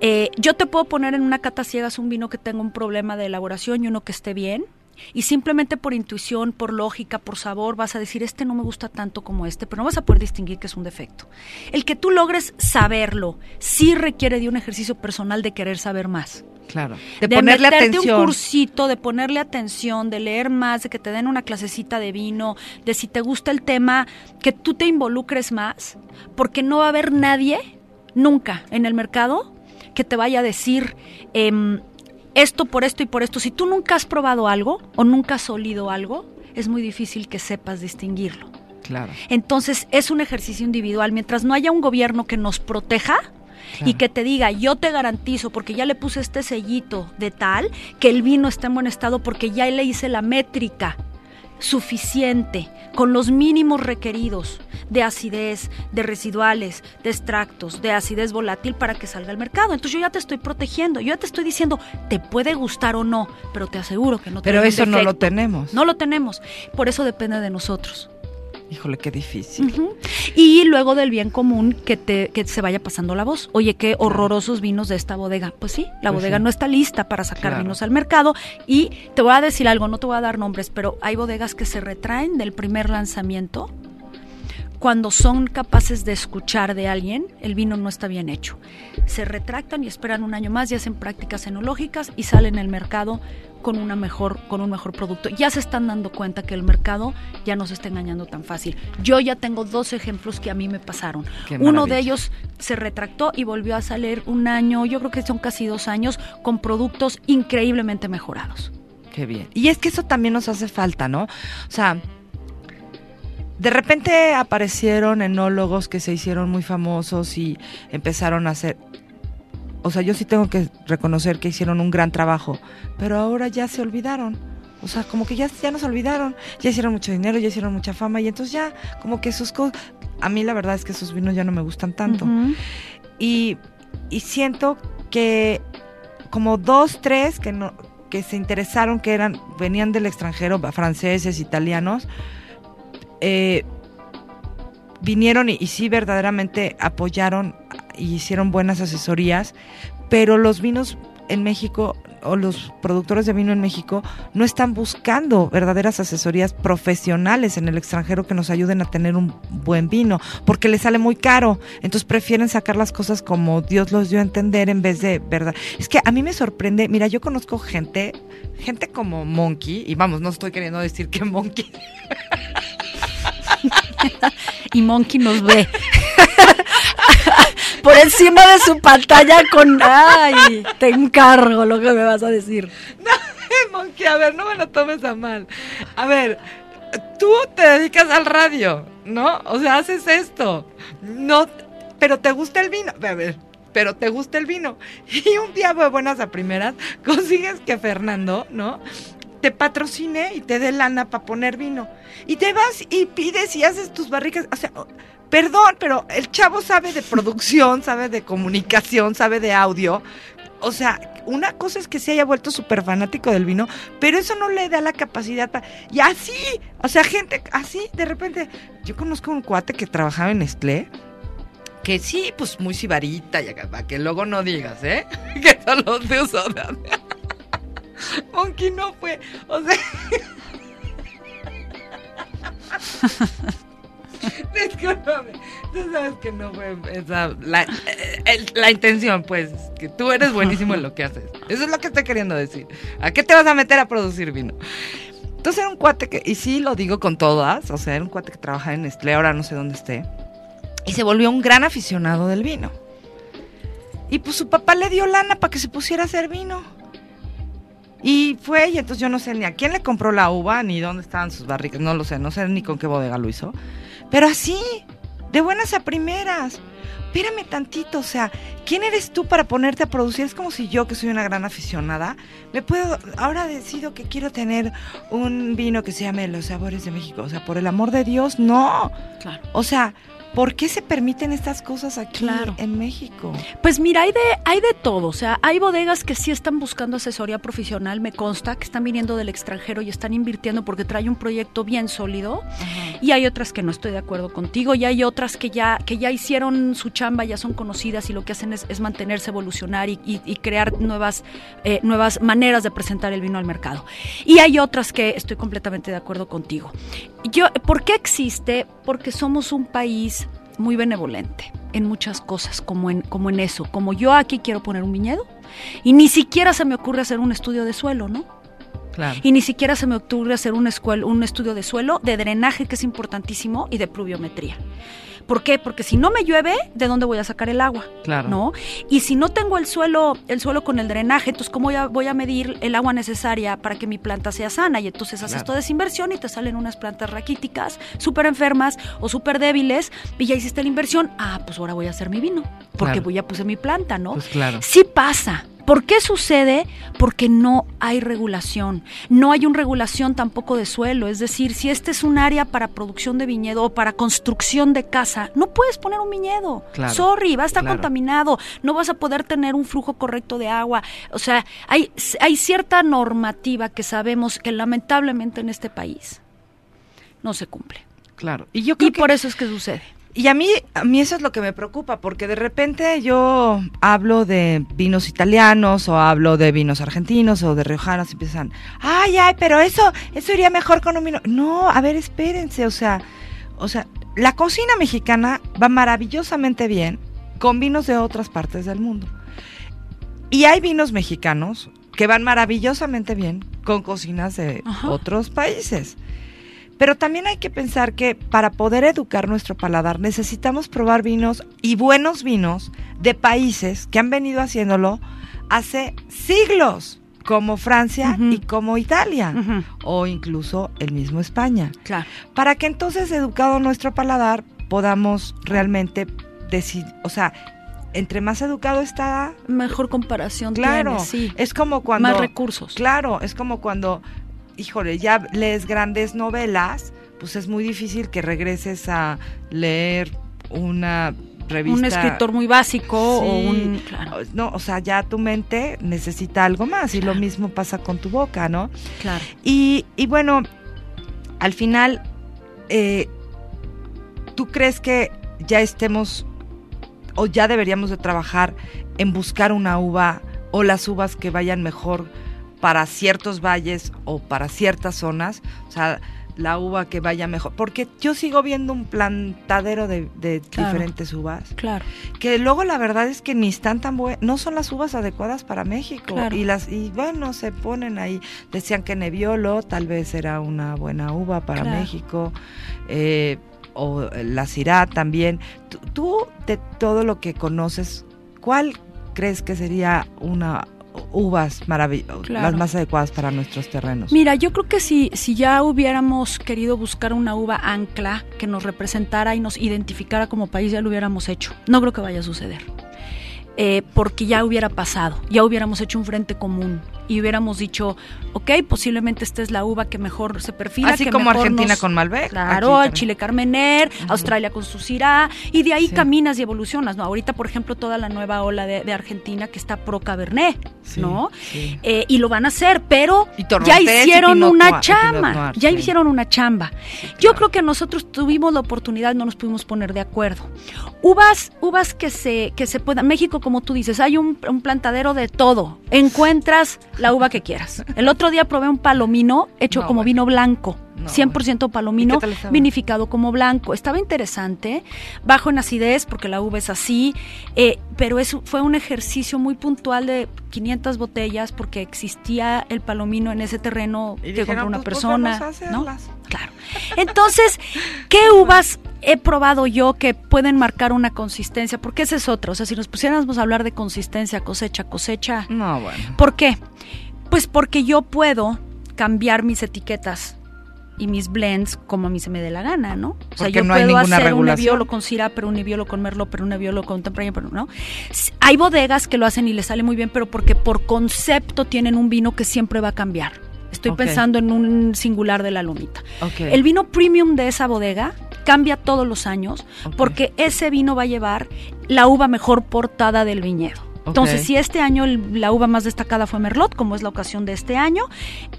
Eh, yo te puedo poner en una cata ciegas un vino que tenga un problema de elaboración y uno que esté bien. Y simplemente por intuición, por lógica, por sabor, vas a decir, este no me gusta tanto como este, pero no vas a poder distinguir que es un defecto. El que tú logres saberlo sí requiere de un ejercicio personal de querer saber más Claro. De, de ponerle meterte atención. un cursito, de ponerle atención, de leer más, de que te den una clasecita de vino, de si te gusta el tema, que tú te involucres más, porque no va a haber nadie, nunca, en el mercado, que te vaya a decir em, esto por esto y por esto. Si tú nunca has probado algo o nunca has olido algo, es muy difícil que sepas distinguirlo. Claro. Entonces es un ejercicio individual. Mientras no haya un gobierno que nos proteja y que te diga, yo te garantizo, porque ya le puse este sellito de tal, que el vino está en buen estado porque ya le hice la métrica suficiente, con los mínimos requeridos de acidez, de residuales, de extractos, de acidez volátil para que salga al mercado. Entonces yo ya te estoy protegiendo, yo ya te estoy diciendo, te puede gustar o no, pero te aseguro que no Pero eso no lo tenemos. No lo tenemos, por eso depende de nosotros. Híjole, qué difícil. Y luego del bien común que te que se vaya pasando la voz. Oye, qué horrorosos vinos de esta bodega. Pues sí, la Pues bodega sí. no está lista para sacar Claro. vinos al mercado. Y te voy a decir algo, no te voy a dar nombres, pero hay bodegas que se retraen del primer lanzamiento cuando son capaces de escuchar de alguien, el vino no está bien hecho. Se retractan y esperan un año más y hacen prácticas enológicas y salen al mercado con una mejor con un mejor producto. Ya se están dando cuenta que el mercado ya no se está engañando tan fácil. Yo ya tengo dos ejemplos que a mí me pasaron. Uno de ellos se retractó y volvió a salir un año, yo creo que son casi dos años, con productos increíblemente mejorados. Qué bien. Y es que eso también nos hace falta, ¿no? O sea, de repente aparecieron enólogos que se hicieron muy famosos y empezaron a hacer... O sea, yo sí tengo que reconocer que hicieron un gran trabajo, pero ahora ya se olvidaron. O sea, como que ya, ya nos olvidaron, ya hicieron mucho dinero, ya hicieron mucha fama y entonces ya como que sus cosas... A mí la verdad es que sus vinos ya no me gustan tanto. Y, y siento que como dos, tres que no que se interesaron, que eran venían del extranjero, franceses, italianos, eh, vinieron y, sí verdaderamente apoyaron y hicieron buenas asesorías, pero los vinos en México o los productores de vino en México no están buscando verdaderas asesorías profesionales en el extranjero que nos ayuden a tener un buen vino, porque les sale muy caro. Entonces prefieren sacar las cosas como Dios los dio a entender en vez de verdad. Es que a mí me sorprende, mira, yo conozco gente, gente como Monkey, y vamos, no estoy queriendo decir que Monkey Y Monkey nos ve. Por encima de su pantalla con... Ay, te encargo lo que me vas a decir. Monkey, a ver, no me lo tomes a mal. A ver, tú te dedicas al radio, ¿no? O sea, haces esto. No, pero te gusta el vino. A ver, pero te gusta el vino. Y un día de buenas a primeras consigues que Fernando, ¿no? Te patrocine y te dé lana para poner vino. Y te vas y pides y haces tus barricas. O sea, perdón, pero el chavo sabe de producción, sabe de comunicación, sabe de audio. O sea, una cosa es que se haya vuelto súper fanático del vino, pero eso no le da la capacidad para... Y así, o sea, gente así, de repente... Yo conozco un cuate que trabajaba en Nestlé, que sí, pues muy sibarita, y acá, para que luego no digas, ¿eh? Que solo te de... Monkey no fue, o sea... Discúlpame, tú sabes que no fue esa, la, eh, el- la intención, pues, que tú eres buenísimo en lo que haces. Eso es lo que estoy queriendo decir. ¿A qué te vas a meter a producir vino? Entonces era un cuate que, y sí lo digo con todas, o sea, era un cuate que trabajaba en Nestlé, ahora no sé dónde esté, y se volvió un gran aficionado del vino. Y pues su papá le dio lana para que se pusiera a hacer vino. Y fue, y entonces yo no sé ni a quién le compró la uva, ni dónde estaban sus barricas, no lo sé, no sé ni con qué bodega lo hizo. Pero así, de buenas a primeras. Espérame tantito, o sea, ¿quién eres tú para ponerte a producir? Es como si yo, que soy una gran aficionada, me puedo, ahora decido que quiero tener un vino que se llame Los Sabores de México. O sea, por el amor de Dios, no. Claro. O sea, ¿por qué se permiten estas cosas aquí Claro. en México? Pues mira, hay de, hay de todo. O sea, hay bodegas que sí están buscando asesoría profesional, me consta, que están viniendo del extranjero y están invirtiendo porque trae un proyecto bien sólido. Y hay otras que no estoy de acuerdo contigo. Y hay otras que ya, que ya hicieron su chamba, ya son conocidas y lo que hacen es, es mantenerse, evolucionar y, y- y crear nuevas, eh, nuevas maneras de presentar el vino al mercado. Y hay otras que estoy completamente de acuerdo contigo. Yo, ¿Por qué existe? Porque somos un país muy benevolente en muchas cosas, como en, como en eso. Como yo aquí quiero poner un viñedo y ni siquiera se me ocurre hacer un estudio de suelo, ¿no? Claro. Y ni siquiera se me ocurre hacer un, escuel- un estudio de suelo, de drenaje, que es importantísimo, y de pluviometría. ¿Por qué? Porque si no me llueve, ¿de dónde voy a sacar el agua? Claro. ¿No? Y si no tengo el suelo, el suelo con el drenaje, entonces ¿cómo voy a, voy a medir el agua necesaria para que mi planta sea sana? Y entonces haces Claro. toda esa inversión y te salen unas plantas raquíticas, súper enfermas o súper débiles, y ya hiciste la inversión, ah, pues ahora voy a hacer mi vino, porque Claro. voy ya puse mi planta, ¿no? Pues claro. Sí pasa. ¿Por qué sucede? Porque no hay regulación. No hay una regulación tampoco de suelo. Es decir, si este es un área para producción de viñedo o para construcción de casa, no puedes poner un viñedo. Claro, Sorry, va a estar claro. contaminado. No vas a poder tener un flujo correcto de agua. O sea, hay, hay cierta normativa que sabemos que lamentablemente en este país no se cumple. Claro. Y yo creo Y que por eso es que sucede. Y a mí, a mí eso es lo que me preocupa, porque de repente yo hablo de vinos italianos o hablo de vinos argentinos o de riojanos y empiezan, ay, ay, pero eso, eso iría mejor con un vino. No, a ver, espérense, o sea, o sea, la cocina mexicana va maravillosamente bien con vinos de otras partes del mundo. Y hay vinos mexicanos que van maravillosamente bien con cocinas de Ajá. otros países. Pero también hay que pensar que para poder educar nuestro paladar necesitamos probar vinos y buenos vinos de países que han venido haciéndolo hace siglos. como Francia y como Italia, o incluso el mismo España. Claro. Para que entonces, educado nuestro paladar, podamos realmente decir, o sea, entre más educado está, Mejor comparación claro, tiene, sí. es como cuando... Más recursos. Claro, es como cuando, híjole, ya lees grandes novelas, pues es muy difícil que regreses a leer una revista. Un escritor muy básico o un... Claro, No, o sea, ya tu mente necesita algo más y lo mismo pasa con tu boca, ¿no? claro. Y, y bueno, al final, eh, ¿tú crees que ya estemos o ya deberíamos de trabajar en buscar una uva o las uvas que vayan mejor para ciertos valles o para ciertas zonas? O sea, la uva que vaya mejor. Porque yo sigo viendo un plantadero de, de Claro. diferentes uvas Claro. que luego la verdad es que ni están tan buenas, no son las uvas adecuadas para México Claro. y las y bueno, se ponen ahí, decían que Nebbiolo tal vez era una buena uva para Claro. México. eh, o la Syrah también. Tú, tú, de todo lo que conoces, ¿cuál crees que sería una uvas maravillosas, Claro. las más adecuadas para nuestros terrenos? Mira, yo creo que si, si ya hubiéramos querido buscar una uva ancla que nos representara y nos identificara como país, ya lo hubiéramos hecho. No creo que vaya a suceder. Eh, porque ya hubiera pasado, ya hubiéramos hecho un frente común y hubiéramos dicho, ok, posiblemente esta es la uva que mejor se perfila. Así que como mejor Argentina nos- con Malbec. Claro. Chile Carmener. Australia con su Syrah, y de ahí Sí. caminas y evolucionas, ¿no? Ahorita, por ejemplo, toda la nueva ola de, de Argentina que está pro Cabernet, Sí, ¿no? sí. Eh, y lo van a hacer, pero ya hicieron una chamba, ya hicieron una chamba. Yo creo que nosotros tuvimos la oportunidad, no nos pudimos poner de acuerdo. Uvas, uvas que se, que se puedan. México, como tú dices, hay un, un plantadero de todo. Encuentras la uva que quieras. El otro día probé un palomino hecho No, como bueno. vino blanco. No, 100% palomino, vinificado como blanco. Estaba interesante, bajo en acidez, porque la uva es así, eh, pero eso fue un ejercicio muy puntual de 500 botellas, porque existía el palomino en ese terreno Y que dijeron, compró una pues, pues, persona. ¿no? Claro. Entonces, ¿qué uvas he probado yo que pueden marcar una consistencia? Porque esa es otra. O sea, si nos pusiéramos a hablar de consistencia, cosecha, cosecha. No, bueno. ¿Por qué? Pues porque yo puedo cambiar mis etiquetas y mis blends como a mí se me dé la gana, ¿no? O sea, Porque yo no puedo hacer un. Nebbiolo con Syrah, pero un Nebbiolo con Merlot, pero un Nebbiolo con Tempranillo, pero no. Hay bodegas que lo hacen y les sale muy bien, pero porque por concepto tienen un vino que siempre va a cambiar. Estoy pensando en un singular de la lomita. Ok. El vino premium de esa bodega cambia todos los años porque ese vino va a llevar la uva mejor portada del viñedo. Entonces, si este año la uva más destacada fue Merlot, como es la ocasión de este año,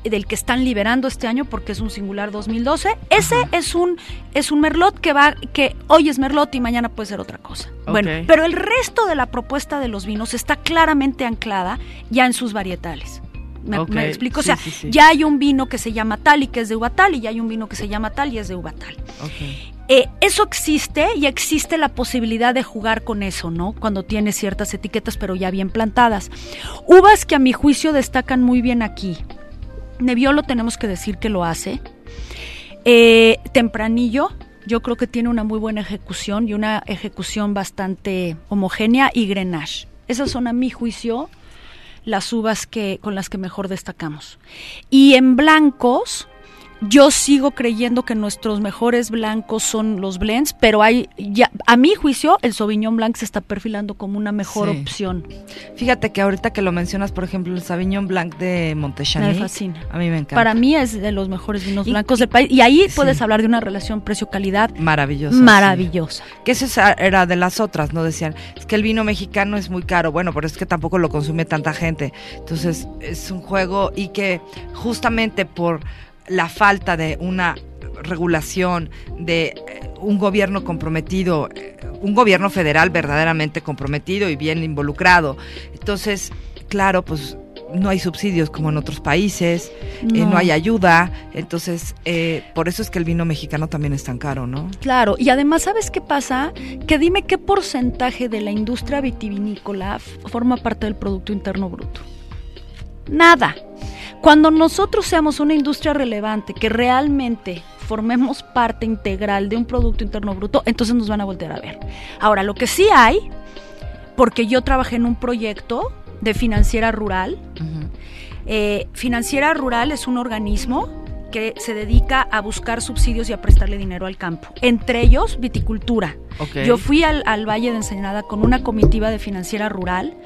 del que están liberando este año porque es un singular 2012, ese es un es un Merlot que va que hoy es Merlot y mañana puede ser otra cosa. Bueno, pero el resto de la propuesta de los vinos está claramente anclada ya en sus varietales. ¿Me, explico? sí, o sea, sí, sí. ya hay un vino que se llama tal y que es de uva tal, y ya hay un vino que se llama tal y es de uva tal. Eh, eso existe y existe la posibilidad de jugar con eso, ¿no? Cuando tienes ciertas etiquetas, pero ya bien plantadas. Uvas que a mi juicio destacan muy bien aquí. Nebbiolo tenemos que decir que lo hace. Eh, tempranillo, yo creo que tiene una muy buena ejecución y una ejecución bastante homogénea y Grenache. Esas son a mi juicio las uvas que con las que mejor destacamos. Y en blancos, yo sigo creyendo que nuestros mejores blancos son los blends, pero hay ya a mi juicio el Sauvignon Blanc se está perfilando como una mejor Sí. opción. Fíjate que ahorita que lo mencionas, por ejemplo, el Sauvignon Blanc de Montechani. Me fascina. A mí me encanta. Para mí es de los mejores vinos Y- blancos del país y ahí sí. puedes hablar de una relación precio-calidad Maravilloso. sí. maravillosa. Que eso es- era de las otras, ¿no? Decían, es que el vino mexicano es muy caro. Bueno, pero es que tampoco lo consume tanta gente. Entonces, es un juego y que justamente por la falta de una regulación, de eh, un gobierno comprometido, eh, un gobierno federal verdaderamente comprometido y bien involucrado. Entonces, claro, pues no hay subsidios como en otros países, eh, no, hay ayuda, entonces eh, por eso es que el vino mexicano también es tan caro, ¿no? Claro, y además, ¿sabes qué pasa? Que dime qué porcentaje de la industria vitivinícola forma parte del Producto Interno Bruto. Nada. Cuando nosotros seamos una industria relevante, que realmente formemos parte integral de un Producto Interno Bruto, entonces nos van a voltear a ver. Ahora, lo que sí hay, porque yo trabajé en un proyecto de Financiera Rural. Eh, Financiera Rural es un organismo que se dedica a buscar subsidios y a prestarle dinero al campo, entre ellos viticultura. Yo fui al, al Valle de Ensenada con una comitiva de Financiera Rural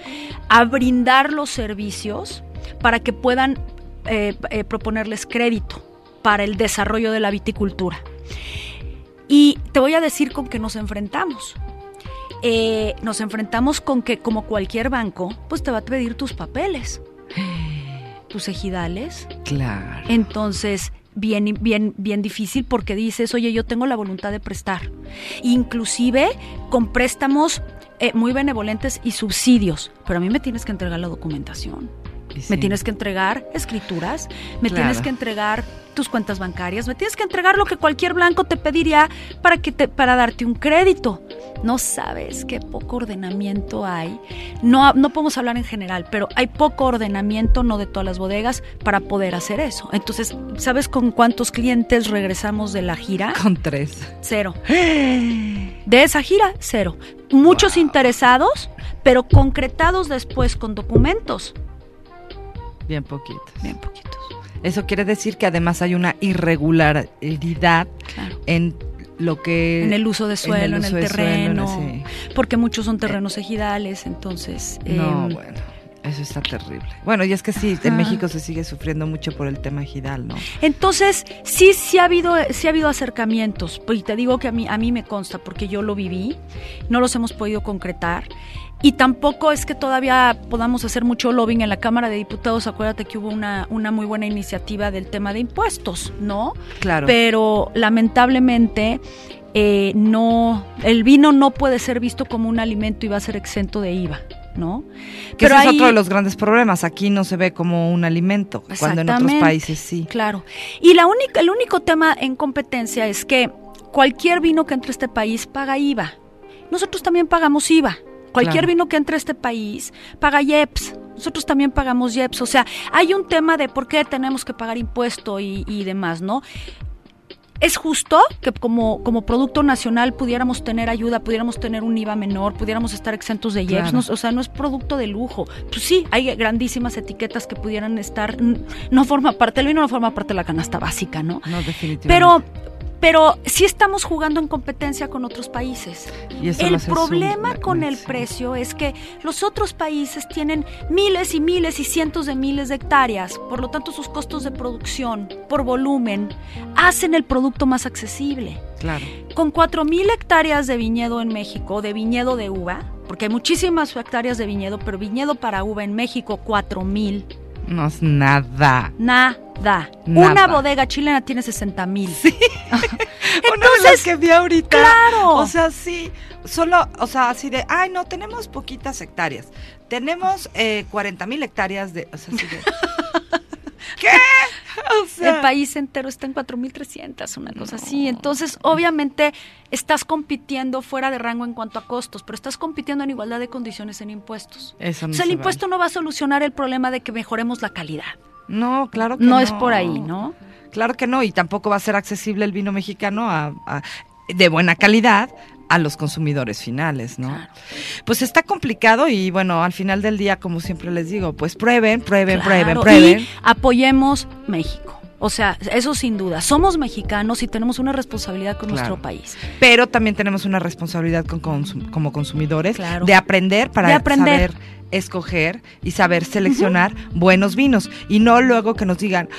a brindar los servicios para que puedan eh, eh, proponerles crédito para el desarrollo de la viticultura. Y te voy a decir con qué nos enfrentamos. Eh, nos enfrentamos con que, como cualquier banco, pues te va a pedir tus papeles, tus ejidales. Claro. Entonces, bien, bien, bien difícil porque dices, oye, yo tengo la voluntad de prestar. Inclusive con préstamos eh, muy benevolentes y subsidios, pero a mí me tienes que entregar la documentación. Sí. Me tienes que entregar escrituras, me Claro. tienes que entregar tus cuentas bancarias, me tienes que entregar lo que cualquier blanco te pediría para que te, para darte un crédito. No sabes qué poco ordenamiento hay. No, no podemos hablar en general, pero hay poco ordenamiento, no de todas las bodegas, para poder hacer eso. Entonces, ¿sabes con cuántos clientes regresamos de la gira? Con tres. Cero. De esa gira, cero. Muchos interesados, pero concretados después con documentos. Bien poquitos. Bien poquitos. Eso quiere decir que además hay una irregularidad Claro. en lo que... En el uso de suelo, en el, suelo, terreno, sí. porque muchos son terrenos ejidales, entonces... No, em, bueno, eso está terrible. Bueno, y es que sí, en. México se sigue sufriendo mucho por el tema ejidal, ¿no? Entonces, sí, sí ha habido, sí ha habido acercamientos, y te digo que a mí, a mí me consta, porque yo lo viví, no los hemos podido concretar, y tampoco es que todavía podamos hacer mucho lobbying en la Cámara de Diputados, acuérdate que hubo una, una muy buena iniciativa del tema de impuestos, ¿no? Claro. Pero lamentablemente eh, no, el vino no puede ser visto como un alimento y va a ser exento de IVA, ¿no? que ese es otro de los grandes problemas. Aquí no se ve como un alimento, cuando en otros países sí. Claro. Y la única, el único tema en competencia es que cualquier vino que entre a este país paga IVA. Nosotros también pagamos IVA. Cualquier Claro. vino que entre a este país paga IEPS. Nosotros también pagamos IEPS. O sea, hay un tema de por qué tenemos que pagar impuesto y, y demás, ¿no? Es justo que como, como producto nacional pudiéramos tener ayuda, pudiéramos tener un IVA menor, pudiéramos estar exentos de IEPS, Claro. no- o sea, no es producto de lujo. Pues sí, hay grandísimas etiquetas que pudieran estar, no forma parte, el vino no forma parte de la canasta básica, ¿no? No, definitivamente. Pero, pero sí estamos jugando en competencia con otros países. Y El problema con el precio es que los otros países tienen miles y miles y cientos de miles de hectáreas, por lo tanto sus costos de producción por volumen hacen el producto más accesible. Claro. Con 4.000 hectáreas de viñedo en México, de viñedo de uva, porque hay muchísimas hectáreas de viñedo, pero viñedo para uva en México, 4.000. No es nada. Nada. Nada. Una bodega chilena tiene 60 mil. Una de las que vi ahorita. claro. O sea, sí. Solo, o sea, así de, ay, no, tenemos poquitas hectáreas. Tenemos eh, 40 mil hectáreas de. O sea, así de. ¿Qué? O sea, El país entero está en 4.300, una cosa así. Entonces, obviamente, estás compitiendo fuera de rango en cuanto a costos, pero estás compitiendo en igualdad de condiciones en impuestos. Eso no sea, el se impuesto no va a solucionar el problema de que mejoremos la calidad. No, claro que No, no. es por ahí, ¿no? Claro que no, y tampoco va a ser accesible el vino mexicano a- a- de buena calidad a los consumidores finales, ¿no? Claro. Pues está complicado y bueno, al final del día, como siempre les digo, pues prueben, prueben, prueben, prueben. Y apoyemos México. O sea, eso sin duda. Somos mexicanos y tenemos una responsabilidad con Claro. nuestro país. Pero también tenemos una responsabilidad con consum- como consumidores Claro. de aprender para De aprender. saber escoger y saber seleccionar buenos vinos y no luego que nos digan,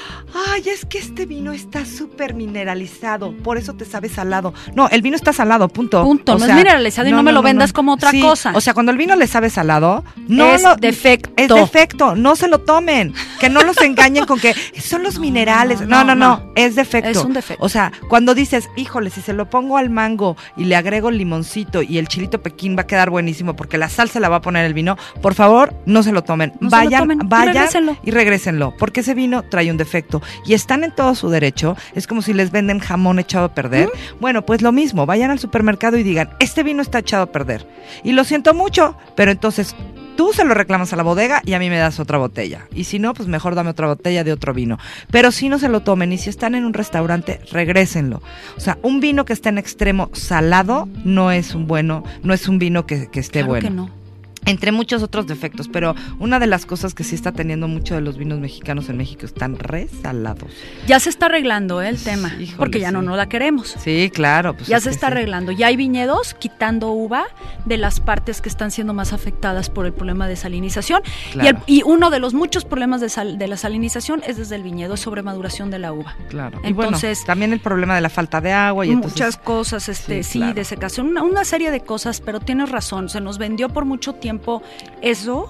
ay, es que este vino está súper mineralizado, por eso te sabe salado. No, el vino está salado, punto. Punto, no es mineralizado y no me lo vendas como otra Sí, cosa. O sea, cuando el vino le sabe salado, no Es lo- defecto. Es defecto, no se lo tomen, que no los engañen con que son los minerales. no, No, no, es defecto. Es un defecto. O sea, cuando dices, híjole, si se lo pongo al mango y le agrego el limoncito y el chilito pequín va a quedar buenísimo porque la sal se la va a poner el vino, por favor, no se lo tomen. No se lo vayan, tomen vayan regrésenlo. y regrésenlo, porque ese vino trae un defecto y están en todo su derecho. Es como si les venden jamón echado a perder. Bueno, pues lo mismo, vayan al supermercado y digan, este vino está echado a perder. Y lo siento mucho, pero entonces tú se lo reclamas a la bodega y a mí me das otra botella. Y si no, pues mejor dame otra botella de otro vino. Pero si no se lo tomen y si están en un restaurante, regrésenlo. O sea, un vino que está en extremo salado no es un bueno, no es un vino que, que esté Claro bueno. que no. Entre muchos otros defectos, pero una de las cosas que sí está teniendo mucho de los vinos mexicanos en México están resalados. Ya se está arreglando ¿eh? el tema, híjole, porque ya no sí. no la queremos. Sí, claro. Pues ya se está sí. arreglando. Ya hay viñedos quitando uva de las partes que están siendo más afectadas por el problema de salinización. Y, el- Claro. y uno de los muchos problemas de, sal- de la salinización es desde el viñedo, es sobremaduración de la uva. Claro. y bueno, Entonces- también el problema de la falta de agua y entonces Muchas cosas, este, Sí, sí, claro. desecación, una, una serie de cosas, pero tienes razón, se nos vendió por mucho tiempo eso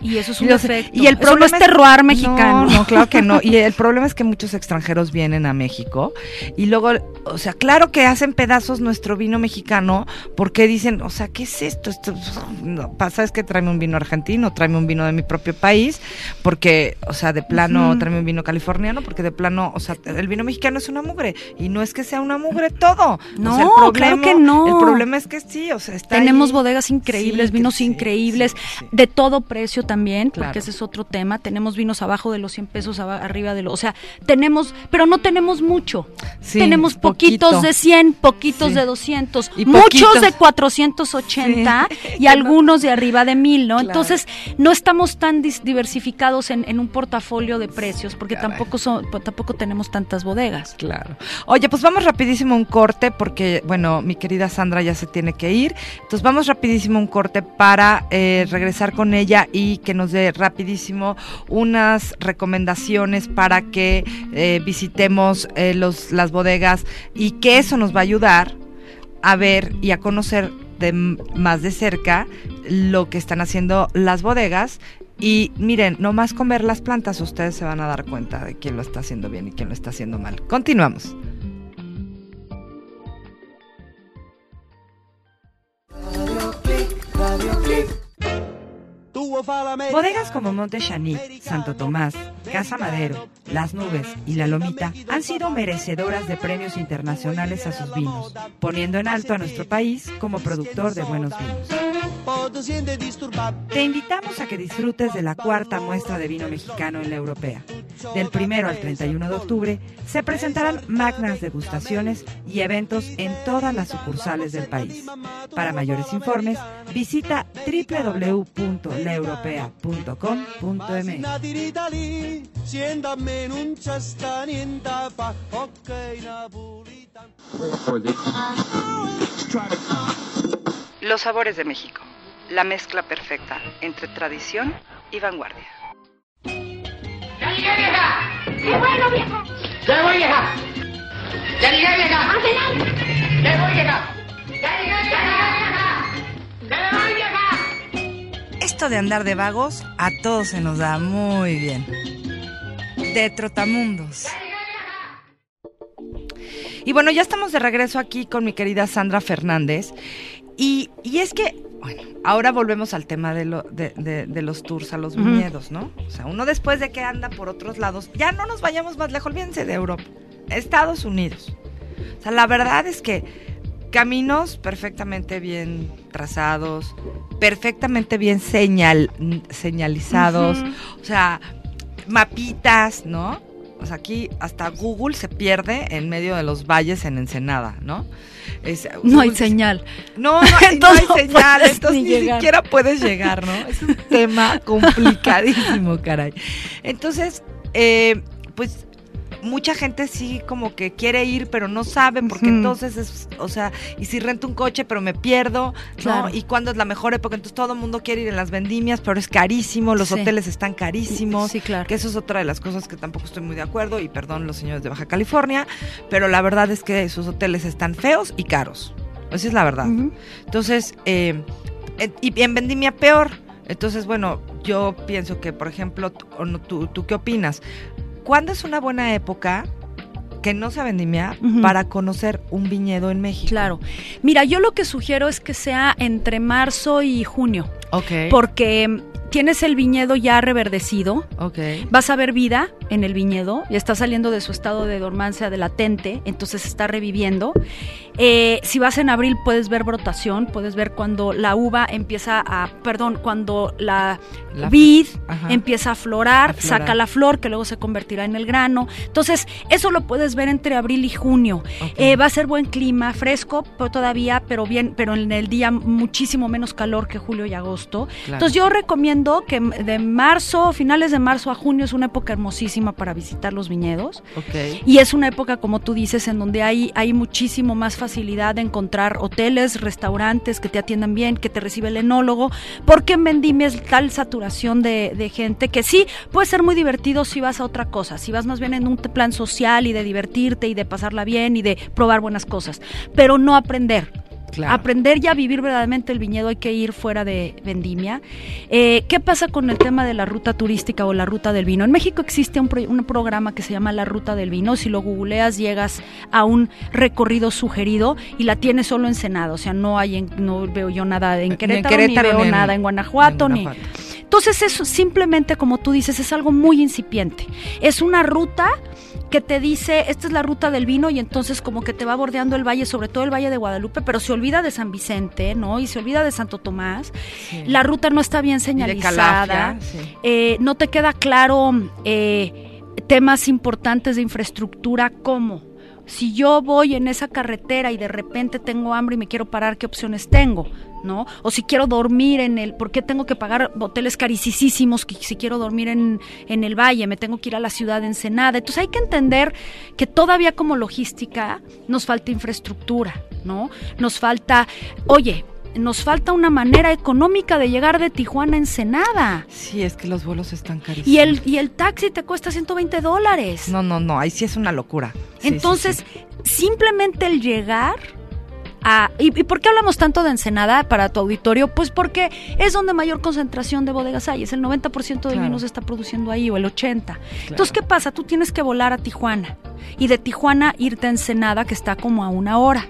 y eso es un defecto. Y el Eso problema no es terroir mexicano. No, no, claro que no. Y el problema es que muchos extranjeros vienen a México y luego, o sea, claro que hacen pedazos nuestro vino mexicano porque dicen, o sea, ¿qué es esto? Esto no, pasa es que tráeme un vino argentino, tráeme un vino de mi propio país, porque, o sea, de plano Ujú. tráeme un vino californiano, porque de plano, o sea, el vino mexicano es una mugre y no es que sea una mugre todo. O sea, No, claro que no. El problema es que sí, o sea, está Tenemos ahí. bodegas increíbles, Sí, vinos sí, increíbles, sí. de todo precio también, Claro. porque ese es otro tema. Tenemos vinos abajo de los 100 pesos, arriba de los... O sea, tenemos, pero no tenemos mucho. Sí, tenemos poquito. poquitos de 100, poquitos Sí. de 200, Y muchos poquitos. de 480 y algunos de arriba de 1000, ¿no? Claro. Entonces, no estamos tan diversificados en, en un portafolio de precios, porque Caray. tampoco, son, pues, tampoco tenemos tantas bodegas. Claro. Oye, pues vamos rapidísimo a un corte porque, bueno, mi querida Sandra ya se tiene que ir. Entonces vamos rapidísimo a un corte para eh, regresar con ella y que nos dé rapidísimo unas recomendaciones para que eh, visitemos eh, los, las bodegas y que eso nos va a ayudar a ver y a conocer de más de cerca lo que están haciendo las bodegas y miren, nomás con ver las plantas ustedes se van a dar cuenta de quién lo está haciendo bien y quién lo está haciendo mal. Continuamos. Bodegas como Monte Chanic, Santo Tomás, Casa Madero, Las Nubes y La Lomita han sido merecedoras de premios internacionales a sus vinos, poniendo en alto a nuestro país como productor de buenos vinos. Te invitamos a que disfrutes de la cuarta muestra de vino mexicano en la europea. Del primero al 31 de octubre se presentarán magnas degustaciones y eventos en todas las sucursales del país. Para mayores informes, visita www.laeuropea.com.mx. Los sabores de México. La mezcla perfecta entre tradición y vanguardia. ¡Ya llegué, vieja! ¡Qué bueno, viejo! ¡Ya voy, vieja! ¡Ya llegué, vieja! ¡Ya voy, vieja! ¡Ya llegué, vieja! De andar de vagos a todos se nos da muy bien. De Trotamundos. Y bueno, ya estamos de regreso aquí con mi querida Sandra Fernández. Y, y es que, bueno, ahora volvemos al tema de, lo- de, de- de los tours a los viñedos, ¿no? O sea, uno después de que anda por otros lados, ya no nos vayamos más lejos, olvídense de Europa, Estados Unidos. O sea, la verdad es que caminos perfectamente bien trazados, perfectamente bien señal, señalizados, o sea, mapitas, ¿no? O sea, aquí hasta Google se pierde en medio de los valles en Ensenada, ¿no? Es- No hay señal. No, no, hay- no hay no señal, entonces ni ni, llegar. siquiera puedes llegar, ¿no? Es un tema complicadísimo, caray. Entonces, eh, pues mucha gente sí como que quiere ir, pero no sabe, porque entonces es, o sea, y si rento un coche, pero me pierdo, ¿no? Y cuándo es la mejor época, entonces todo el mundo quiere ir en las vendimias, pero es carísimo, los Sí. hoteles están carísimos. Sí, claro. Que eso es otra de las cosas que tampoco estoy muy de acuerdo, y perdón los señores de Baja California, pero la verdad es que sus hoteles están feos y caros. Esa es la verdad. Entonces, eh, y en vendimia peor. Entonces, bueno, yo pienso que, por ejemplo, tú, o no, tú, ¿tú qué opinas? ¿Cuándo es una buena época que no se vendimia para conocer un viñedo en México? Claro. Mira, yo lo que sugiero es que sea entre marzo y junio, Ok. porque tienes el viñedo ya reverdecido, ok. vas a ver vida, en el viñedo y está saliendo de su estado de dormancia de latente, entonces está reviviendo. Eh, si vas en abril puedes ver brotación, puedes ver cuando la uva empieza a, perdón, cuando la, La- vid ajá. empieza a florar, A florar. saca la flor que luego se convertirá en el grano. Entonces, eso lo puedes ver entre abril y junio. Ok. Eh, va a ser buen clima, fresco pero todavía, pero bien, pero en el día muchísimo menos calor que julio y agosto. Claro. Entonces yo recomiendo que de marzo, finales de marzo a junio es una época hermosísima para visitar los viñedos. Y es una época, como tú dices, en donde hay, hay muchísimo más facilidad de encontrar hoteles, restaurantes que te atiendan bien, que te recibe el enólogo, porque en Vendimia es tal saturación de, de gente que sí, puede ser muy divertido si vas a otra cosa, si vas más bien en un plan social y de divertirte y de pasarla bien y de probar buenas cosas, pero no aprender. Claro. Aprender ya a vivir verdaderamente el viñedo hay que ir fuera de Vendimia. Eh, ¿Qué pasa con el tema de la ruta turística o la ruta del vino? En México existe un, pro- un programa que se llama la ruta del vino. Si lo googleas llegas a un recorrido sugerido y la tienes solo en Senado. O sea, no hay en- no veo yo nada en Ni en Querétaro, ni veo ni en- nada en Guanajuato, en ni Guanajuato. entonces eso simplemente, como tú dices, es algo muy incipiente. Es una ruta que te dice, esta es la ruta del vino y entonces como que te va bordeando el valle, sobre todo el valle de Guadalupe, pero se olvida de San Vicente, ¿no? Y se olvida de Santo Tomás. Sí. La ruta no está bien señalizada. Calafia, sí. Eh, no te queda claro eh, temas importantes de infraestructura como si yo voy en esa carretera y de repente tengo hambre y me quiero parar, ¿qué opciones tengo? ¿No? O si quiero dormir en el, ¿por qué tengo que pagar hoteles carísimos que si quiero dormir en, en el valle? Me tengo que ir a la ciudad de Ensenada. Entonces hay que entender que todavía como logística nos falta infraestructura, ¿no? Nos falta, oye, nos falta una manera económica de llegar de Tijuana a Ensenada. Sí, es que los vuelos están carísimos. Y el, y el taxi te cuesta 120 dólares. No, no, no, ahí sí es una locura. Sí, sí, Entonces, sí. simplemente el llegar a... ¿y, y por qué hablamos tanto de Ensenada para tu auditorio? Pues porque es donde mayor concentración de bodegas hay. Es el 90% del Claro. vino se está produciendo ahí o el 80%. Entonces, ¿qué pasa? Tú tienes que volar a Tijuana y de Tijuana irte a Ensenada, que está como a una hora.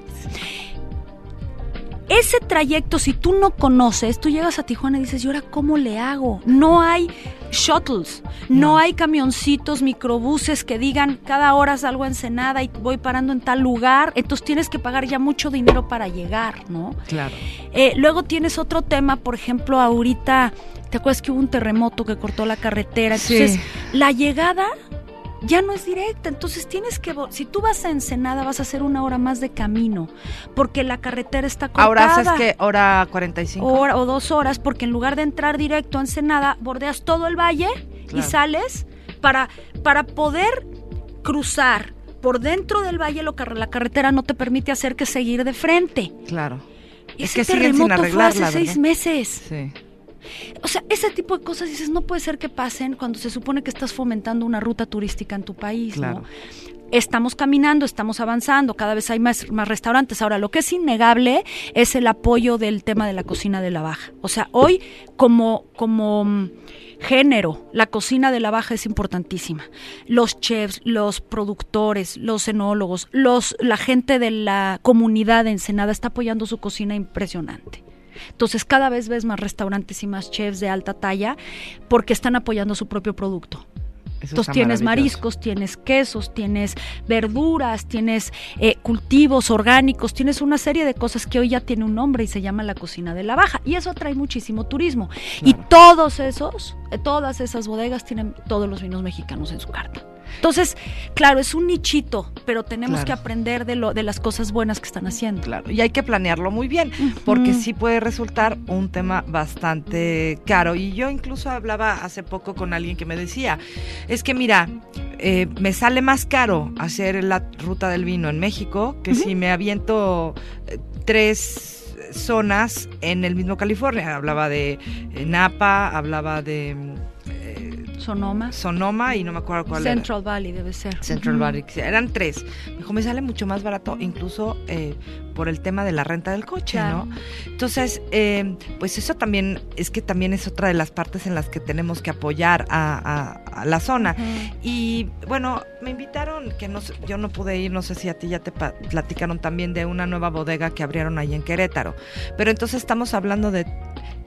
Ese trayecto, si tú no conoces, tú llegas a Tijuana y dices, ¿y ahora cómo le hago? No hay shuttles, no, No. hay camioncitos, microbuses que digan cada hora salgo a Ensenada y voy parando en tal lugar. Entonces tienes que pagar ya mucho dinero para llegar, ¿no? Claro. Eh, luego tienes otro tema, por ejemplo, ahorita, ¿te acuerdas que hubo un terremoto que cortó la carretera? Entonces, Sí. la llegada ya no es directa, entonces tienes que, si tú vas a Ensenada vas a hacer una hora más de camino, porque la carretera está cortada. Ahora haces que hora 45. Hora o dos horas, porque en lugar de entrar directo a Ensenada, bordeas todo el valle y sales para, para poder cruzar por dentro del valle lo que la carretera no te permite hacer que seguir de frente. Claro. Es Ese que siguen sin terremoto fue hace seis meses. Sí. O sea, ese tipo de cosas dices, no puede ser que pasen cuando se supone que estás fomentando una ruta turística en tu país, Claro. ¿no? Estamos caminando, estamos avanzando, cada vez hay más, más restaurantes. Ahora, lo que es innegable es el apoyo del tema de la cocina de la baja. O sea, hoy como, como mm, género, la cocina de la baja es importantísima. Los chefs, los productores, los enólogos, los, la gente de la comunidad de Ensenada está apoyando su cocina impresionante. Entonces cada vez ves más restaurantes y más chefs de alta talla porque están apoyando su propio producto. Eso Entonces tienes mariscos, tienes quesos, tienes verduras, tienes eh, cultivos orgánicos, tienes una serie de cosas que hoy ya tiene un nombre y se llama la cocina de la baja. Y eso atrae muchísimo turismo. Y todos esos, eh, todas esas bodegas tienen todos los vinos mexicanos en su carta. Entonces, claro, es un nichito, pero tenemos Claro. que aprender de, lo, de las cosas buenas que están haciendo. Claro, y hay que planearlo muy bien, porque sí puede resultar un tema bastante caro. Y yo incluso hablaba hace poco con alguien que me decía, es que mira, eh, me sale más caro hacer la ruta del vino en México que si me aviento eh, tres zonas en el mismo California. Hablaba de eh, Napa, hablaba de eh, Sonoma. Sonoma y no me acuerdo cuál era. Central Valley debe ser. Central. Valley, eran tres. Me dijo, me sale mucho más barato, incluso eh, por el tema de la renta del coche, Claro. ¿no? Entonces, eh, pues eso también, es que también es otra de las partes en las que tenemos que apoyar a, a- a la zona. Y bueno, me invitaron, que no yo no pude ir, no sé si a ti ya te platicaron también de una nueva bodega que abrieron ahí en Querétaro. Pero entonces estamos hablando de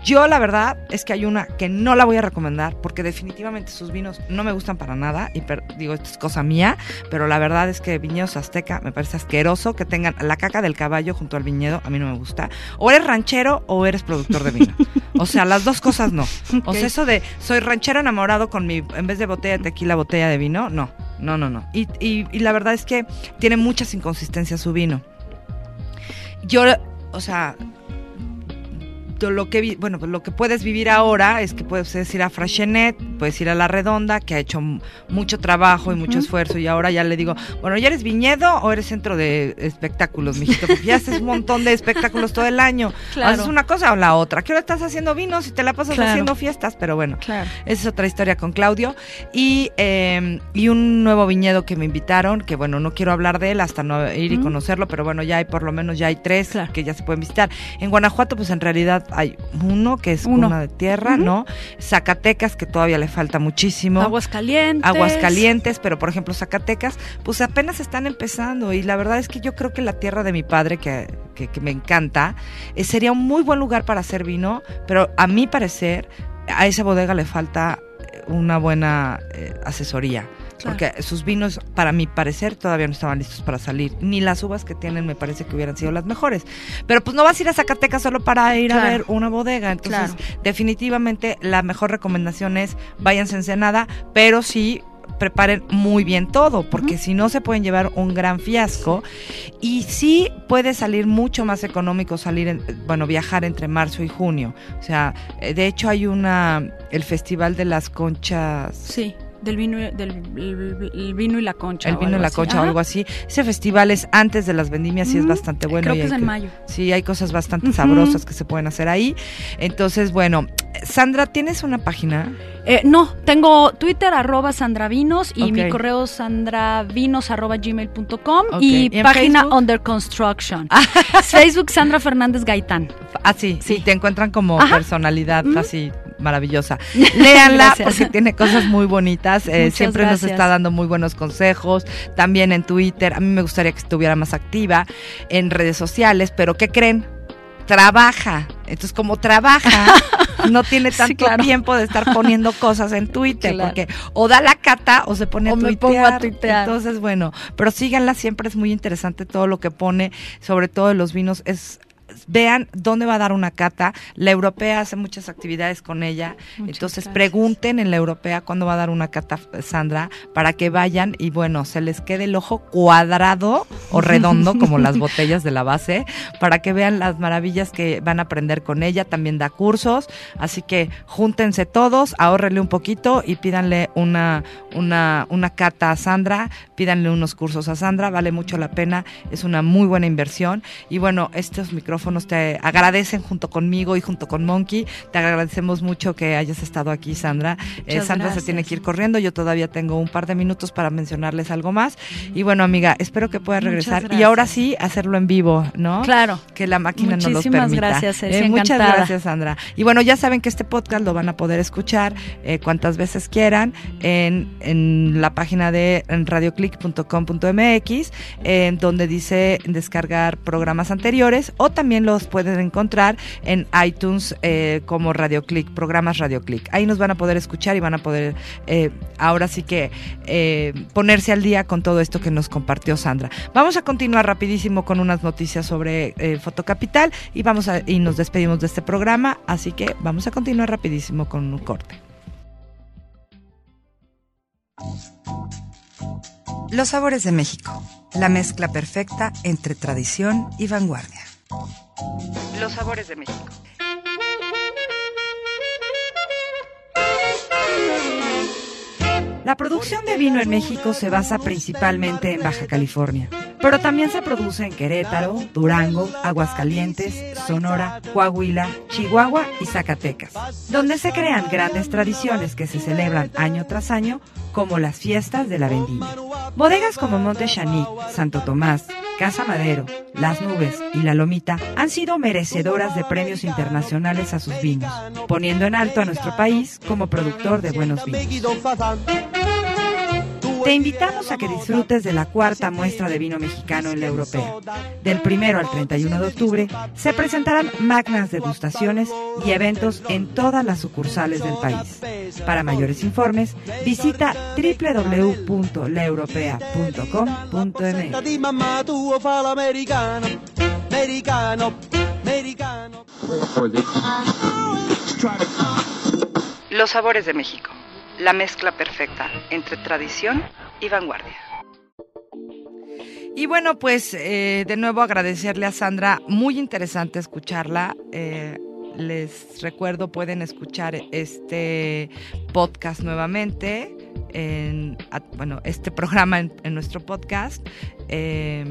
Yo la verdad es que hay una que no la voy a recomendar porque definitivamente sus vinos no me gustan para nada y per- digo, esto es cosa mía, pero la verdad es que Viñedos Azteca me parece asqueroso que tengan la caca del caballo junto al viñedo, a mí no me gusta. O eres ranchero o eres productor de vino. O sea, las dos cosas no. O sea, eso de soy ranchero enamorado con mi, en vez de botella de tequila, botella de vino, no, no, no, no. Y, y, y la verdad es que tiene muchas inconsistencias su vino. Yo, o sea, lo que bueno, pues lo que puedes vivir ahora es que puedes ir a Frashenet, puedes ir a La Redonda, que ha hecho mucho trabajo y mucho esfuerzo y ahora ya le digo, bueno, ¿ya eres viñedo o eres centro de espectáculos, mijito? Porque ya haces un montón de espectáculos todo el año. Claro. Haces una cosa o la otra. ¿Qué hora estás haciendo vinos y te la pasas Claro. haciendo fiestas? Pero bueno, Claro. esa es otra historia con Claudio. Y, eh, y un nuevo viñedo que me invitaron, que bueno, no quiero hablar de él hasta no ir y conocerlo, pero bueno, ya hay por lo menos ya hay tres que ya se pueden visitar. En Guanajuato, pues en realidad hay uno que es Uno. una de tierra. ¿no? Zacatecas, que todavía le falta muchísimo. Aguascalientes. Aguascalientes, pero por ejemplo Zacatecas, pues apenas están empezando y la verdad es que yo creo que la tierra de mi padre, que, que- que me encanta, eh, sería un muy buen lugar para hacer vino, pero a mi parecer a esa bodega le falta eh, una buena eh, asesoría. Claro. Porque sus vinos, para mi parecer, todavía no estaban listos para salir. Ni las uvas que tienen me parece que hubieran sido las mejores. Pero pues no vas a ir a Zacatecas solo para ir a ver una bodega. Entonces, Claro. definitivamente la mejor recomendación es váyanse a Ensenada, pero sí preparen muy bien todo, porque si no se pueden llevar un gran fiasco y sí puede salir mucho más económico salir, en- bueno, viajar entre marzo y junio. O sea, eh, de hecho hay una, el Festival de las Conchas. Sí, del vino, y- del el- el vino y la concha. El vino y la así. concha o algo así. Ese festival es antes de las vendimias y es bastante bueno. Creo y que es en mayo. Sí, hay cosas bastante sabrosas que se pueden hacer ahí. Entonces, bueno, Sandra, ¿tienes una página? Eh, no, tengo Twitter, arroba sandravinos, y mi correo sandravinos, arroba gmail.com, Ok. y, ¿Y página Facebook? Under Construction. Facebook, Sandra Fernández Gaitán. Ah, sí, sí, te encuentran como Ajá. personalidad así maravillosa. Léanla porque tiene cosas muy bonitas. eh, siempre nos está dando muy buenos consejos. También en Twitter. A mí me gustaría que estuviera más activa en redes sociales, pero ¿qué creen? Trabaja. Entonces, como trabaja, no tiene Sí, tanto claro. tiempo de estar poniendo cosas en Twitter, Claro. porque o da la cata o se pone O a me tuitear. pongo a tuitear. Entonces, bueno, pero síganla, siempre es muy interesante todo lo que pone, sobre todo de los vinos. Es vean dónde va a dar una cata. La europea hace muchas actividades con ella. Muchas Entonces gracias. pregunten en la europea cuándo va a dar una cata Sandra para que vayan y bueno, se les quede el ojo cuadrado o redondo como las botellas de la base para que vean las maravillas que van a aprender con ella. También da cursos, así que júntense todos, ahórrenle un poquito y pídanle una, una, una cata a Sandra, pídanle unos cursos a Sandra, vale mucho la pena, es una muy buena inversión. Y bueno, estos micrófonos te agradecen junto conmigo y junto con Monkey. Te agradecemos mucho que hayas estado aquí, Sandra. Eh, Sandra se gracias. tiene que ir corriendo, yo todavía tengo un par de minutos para mencionarles algo más. Y bueno, amiga, espero que puedas regresar y ahora sí hacerlo en vivo, ¿no? Claro. que la máquina nos los Muchísimas permita. gracias, Eh, muchas gracias, Sandra. Y bueno, ya saben que este podcast lo van a poder escuchar eh, cuantas veces quieran en, en la página de radioclick.com.mx, donde dice descargar programas anteriores, o también los pueden encontrar en iTunes eh, como Radio Click, programas Radio Click. Ahí nos van a poder escuchar y van a poder eh, ahora sí que eh, ponerse al día con todo esto que nos compartió Sandra. Vamos a continuar rapidísimo con unas noticias sobre Fotocapital y vamos a, y nos despedimos de este programa, así que vamos a continuar rapidísimo con un corte. Los sabores de México, la mezcla perfecta entre tradición y vanguardia. Los sabores de México. La producción de vino en México se basa principalmente en Baja California, pero también se produce en Querétaro, Durango, Aguascalientes, Sonora, Coahuila, Chihuahua y Zacatecas, donde se crean grandes tradiciones que se celebran año tras año, como las fiestas de la vendimia. Bodegas como Monte Chanic, Santo Tomás, Casa Madero, Las Nubes y La Lomita han sido merecedoras de premios internacionales a sus vinos, poniendo en alto a nuestro país como productor de buenos vinos. Te invitamos a que disfrutes de la cuarta muestra de vino mexicano en la europea. Del primero al 31 de octubre se presentarán magnas degustaciones y eventos en todas las sucursales del país. Para mayores informes, visita www.laeuropea.com.mx. americano. Los sabores de México. La mezcla perfecta entre tradición y vanguardia. Y bueno, pues eh, de nuevo agradecerle a Sandra, muy interesante escucharla. Eh, les recuerdo, pueden escuchar este podcast nuevamente, en, bueno, este programa en, nuestro podcast. eh,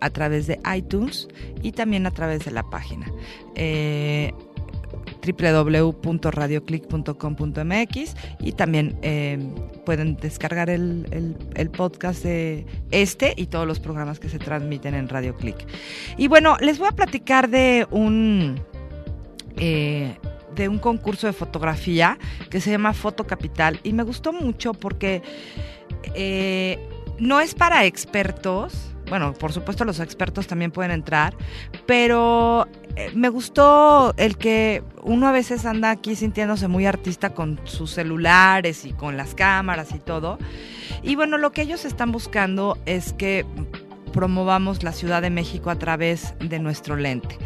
a través de iTunes y también a través de la página. www.radioclick.com.mx y también eh, pueden descargar el, el- podcast de este y todos los programas que se transmiten en Radio Click. Y bueno, les voy a platicar de un eh, de un concurso de fotografía que se llama Foto Capital y me gustó mucho porque eh, no es para expertos. Bueno, por supuesto los expertos también pueden entrar, pero me gustó el que uno a veces anda aquí sintiéndose muy artista con sus celulares y con las cámaras y todo. Y bueno, lo que ellos están buscando es que promovamos la Ciudad de México a través de nuestro lente.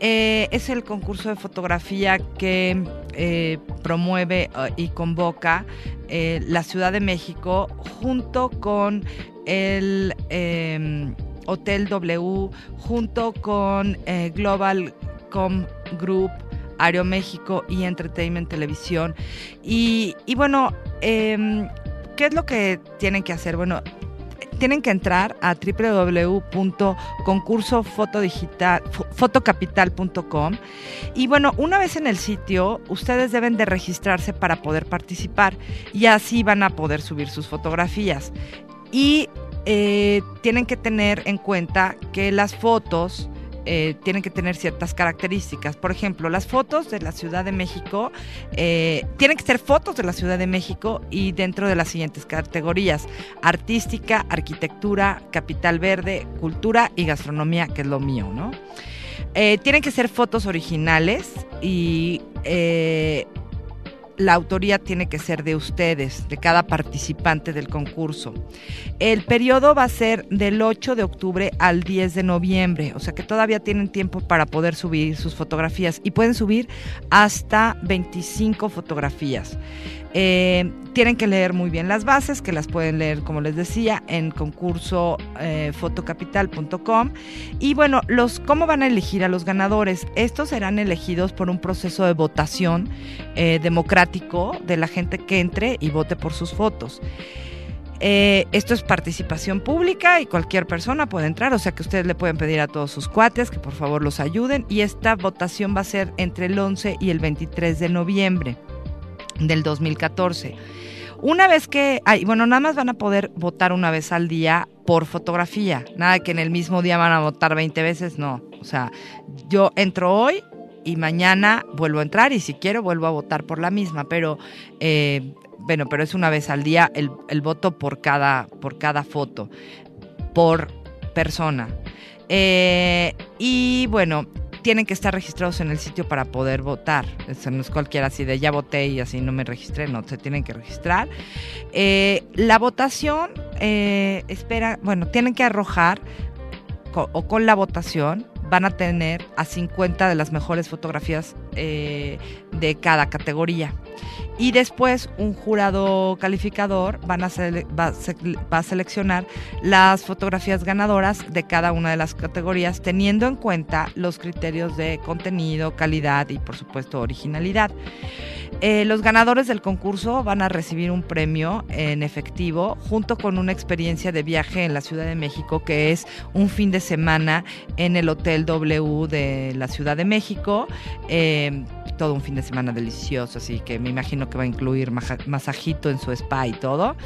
Eh, es el concurso de fotografía que eh, promueve eh, y convoca eh, la Ciudad de México junto con el eh, Hotel W, junto con eh, Global Com Group, Aeroméxico y Entertainment Televisión. Y, bueno, em, ¿qué es lo que tienen que hacer? Bueno, tienen que entrar a www.concursofotodigital.fotocapital.com y bueno, una vez en el sitio, ustedes deben de registrarse para poder participar y así van a poder subir sus fotografías. Y eh, tienen que tener en cuenta que las fotos eh, tienen que tener ciertas características. Por ejemplo, las fotos de la Ciudad de México eh, tienen que ser fotos de la Ciudad de México y dentro de las siguientes categorías: artística, arquitectura, capital verde, cultura y gastronomía, que es lo mío, ¿no? Tienen que ser fotos originales y la autoría tiene que ser de ustedes, de cada participante del concurso. El periodo va a ser del 8 de octubre al 10 de noviembre, o sea que todavía tienen tiempo para poder subir sus fotografías y pueden subir hasta 25 fotografías. Eh, tienen que leer muy bien las bases, que las pueden leer, como les decía, en concurso eh. Y bueno, los, ¿cómo van a elegir a los ganadores? Estos serán elegidos por un proceso de votación eh, democrático de la gente que entre y vote por sus fotos. Eh, esto es participación pública y cualquier persona puede entrar, o sea que ustedes le pueden pedir a todos sus cuates que por favor los ayuden y esta votación va a ser entre el 11 y el 23 de noviembre del 2014. Una vez que, ay, bueno, nada más van a poder votar una vez al día por fotografía, nada que en el mismo día van a votar 20 veces, no. O sea, yo entro hoy y mañana vuelvo a entrar y si quiero vuelvo a votar por la misma, pero eh, bueno, pero es una vez al día el, el voto por cada, por cada foto, por persona. Eh, y bueno, tienen que estar registrados en el sitio para poder votar. Eso no es cualquiera así de ya voté y así no me registré, no, se tienen que registrar. Eh, la votación, eh, espera, bueno, tienen que arrojar o con la votación van a tener a 50 de las mejores fotografías eh, de cada categoría. Y después un jurado calificador va a seleccionar las fotografías ganadoras de cada una de las categorías, teniendo en cuenta los criterios de contenido, calidad y por supuesto originalidad. Eh, los ganadores del concurso van a recibir un premio en efectivo junto con una experiencia de viaje en la Ciudad de México que es un fin de semana en el Hotel W de la Ciudad de México. Eh, todo un fin de semana delicioso, así que me imagino que va a incluir masajito en su spa y todo,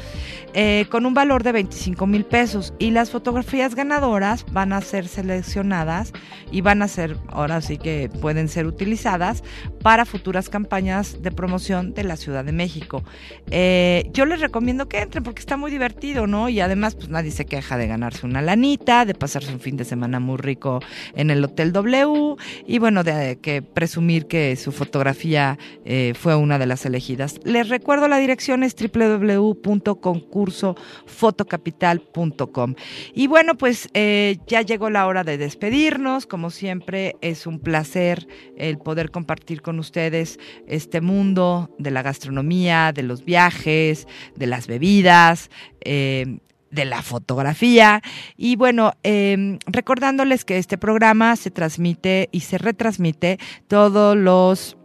eh, con un valor de 25 mil pesos. Y las fotografías ganadoras van a ser seleccionadas y van a ser, ahora sí que pueden ser utilizadas para futuras campañas de promoción de la Ciudad de México. Eh, yo les recomiendo que entren porque está muy divertido, ¿no? Y además, pues nadie se queja de ganarse una lanita, de pasarse un fin de semana muy rico en el Hotel W y bueno, de que presumir que su fotografía eh, fue una de las elegidas. Les recuerdo la dirección es www.concursofotocapital.com. Y bueno, pues eh, ya llegó la hora de despedirnos. Como siempre, es un placer el poder compartir con ustedes este mundo de la gastronomía, de los viajes, de las bebidas. Eh, de la fotografía. Y bueno, eh, recordándoles que este programa se transmite y se retransmite todos los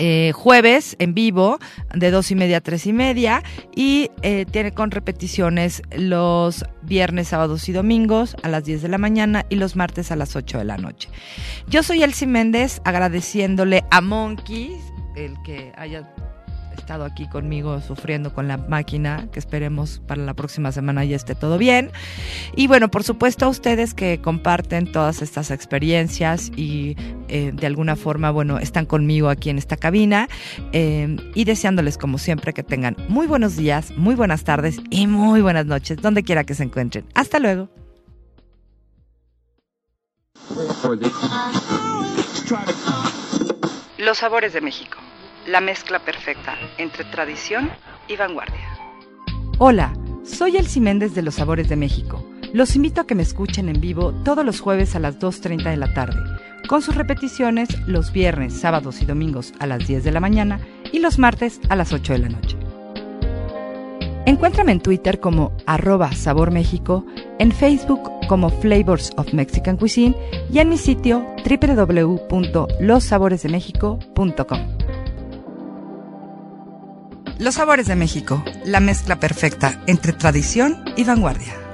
eh, jueves en vivo de dos y media a tres y media y eh, tiene con repeticiones los viernes, sábados y domingos a las 10 de la mañana y los martes a las 8 de la noche. Yo soy Elsie Méndez agradeciéndole a Monkey el que haya estado aquí conmigo sufriendo con la máquina, que esperemos para la próxima semana ya esté todo bien. Y bueno, por supuesto a ustedes que comparten todas estas experiencias y eh, de alguna forma, bueno, están conmigo aquí en esta cabina eh, y deseándoles como siempre que tengan muy buenos días, muy buenas tardes y muy buenas noches, donde quiera que se encuentren. Hasta luego. Los sabores de México. La mezcla perfecta entre tradición y vanguardia. Hola, soy Elsie Méndez de Los Sabores de México. Los invito a que me escuchen en vivo todos los jueves a las 2.30 de la tarde, con sus repeticiones los viernes, sábados y domingos a las 10 de la mañana y los martes a las 8 de la noche. Encuéntrame en Twitter como arroba Sabor México, en Facebook como Flavors of Mexican Cuisine y en mi sitio www.lossaboresdemexico.com. Los Sabores de México, la mezcla perfecta entre tradición y vanguardia.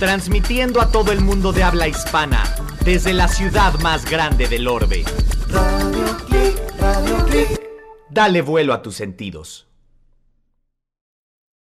Transmitiendo a todo el mundo de habla hispana, desde la ciudad más grande del orbe. Radio Click, Radio Click. Dale vuelo a tus sentidos.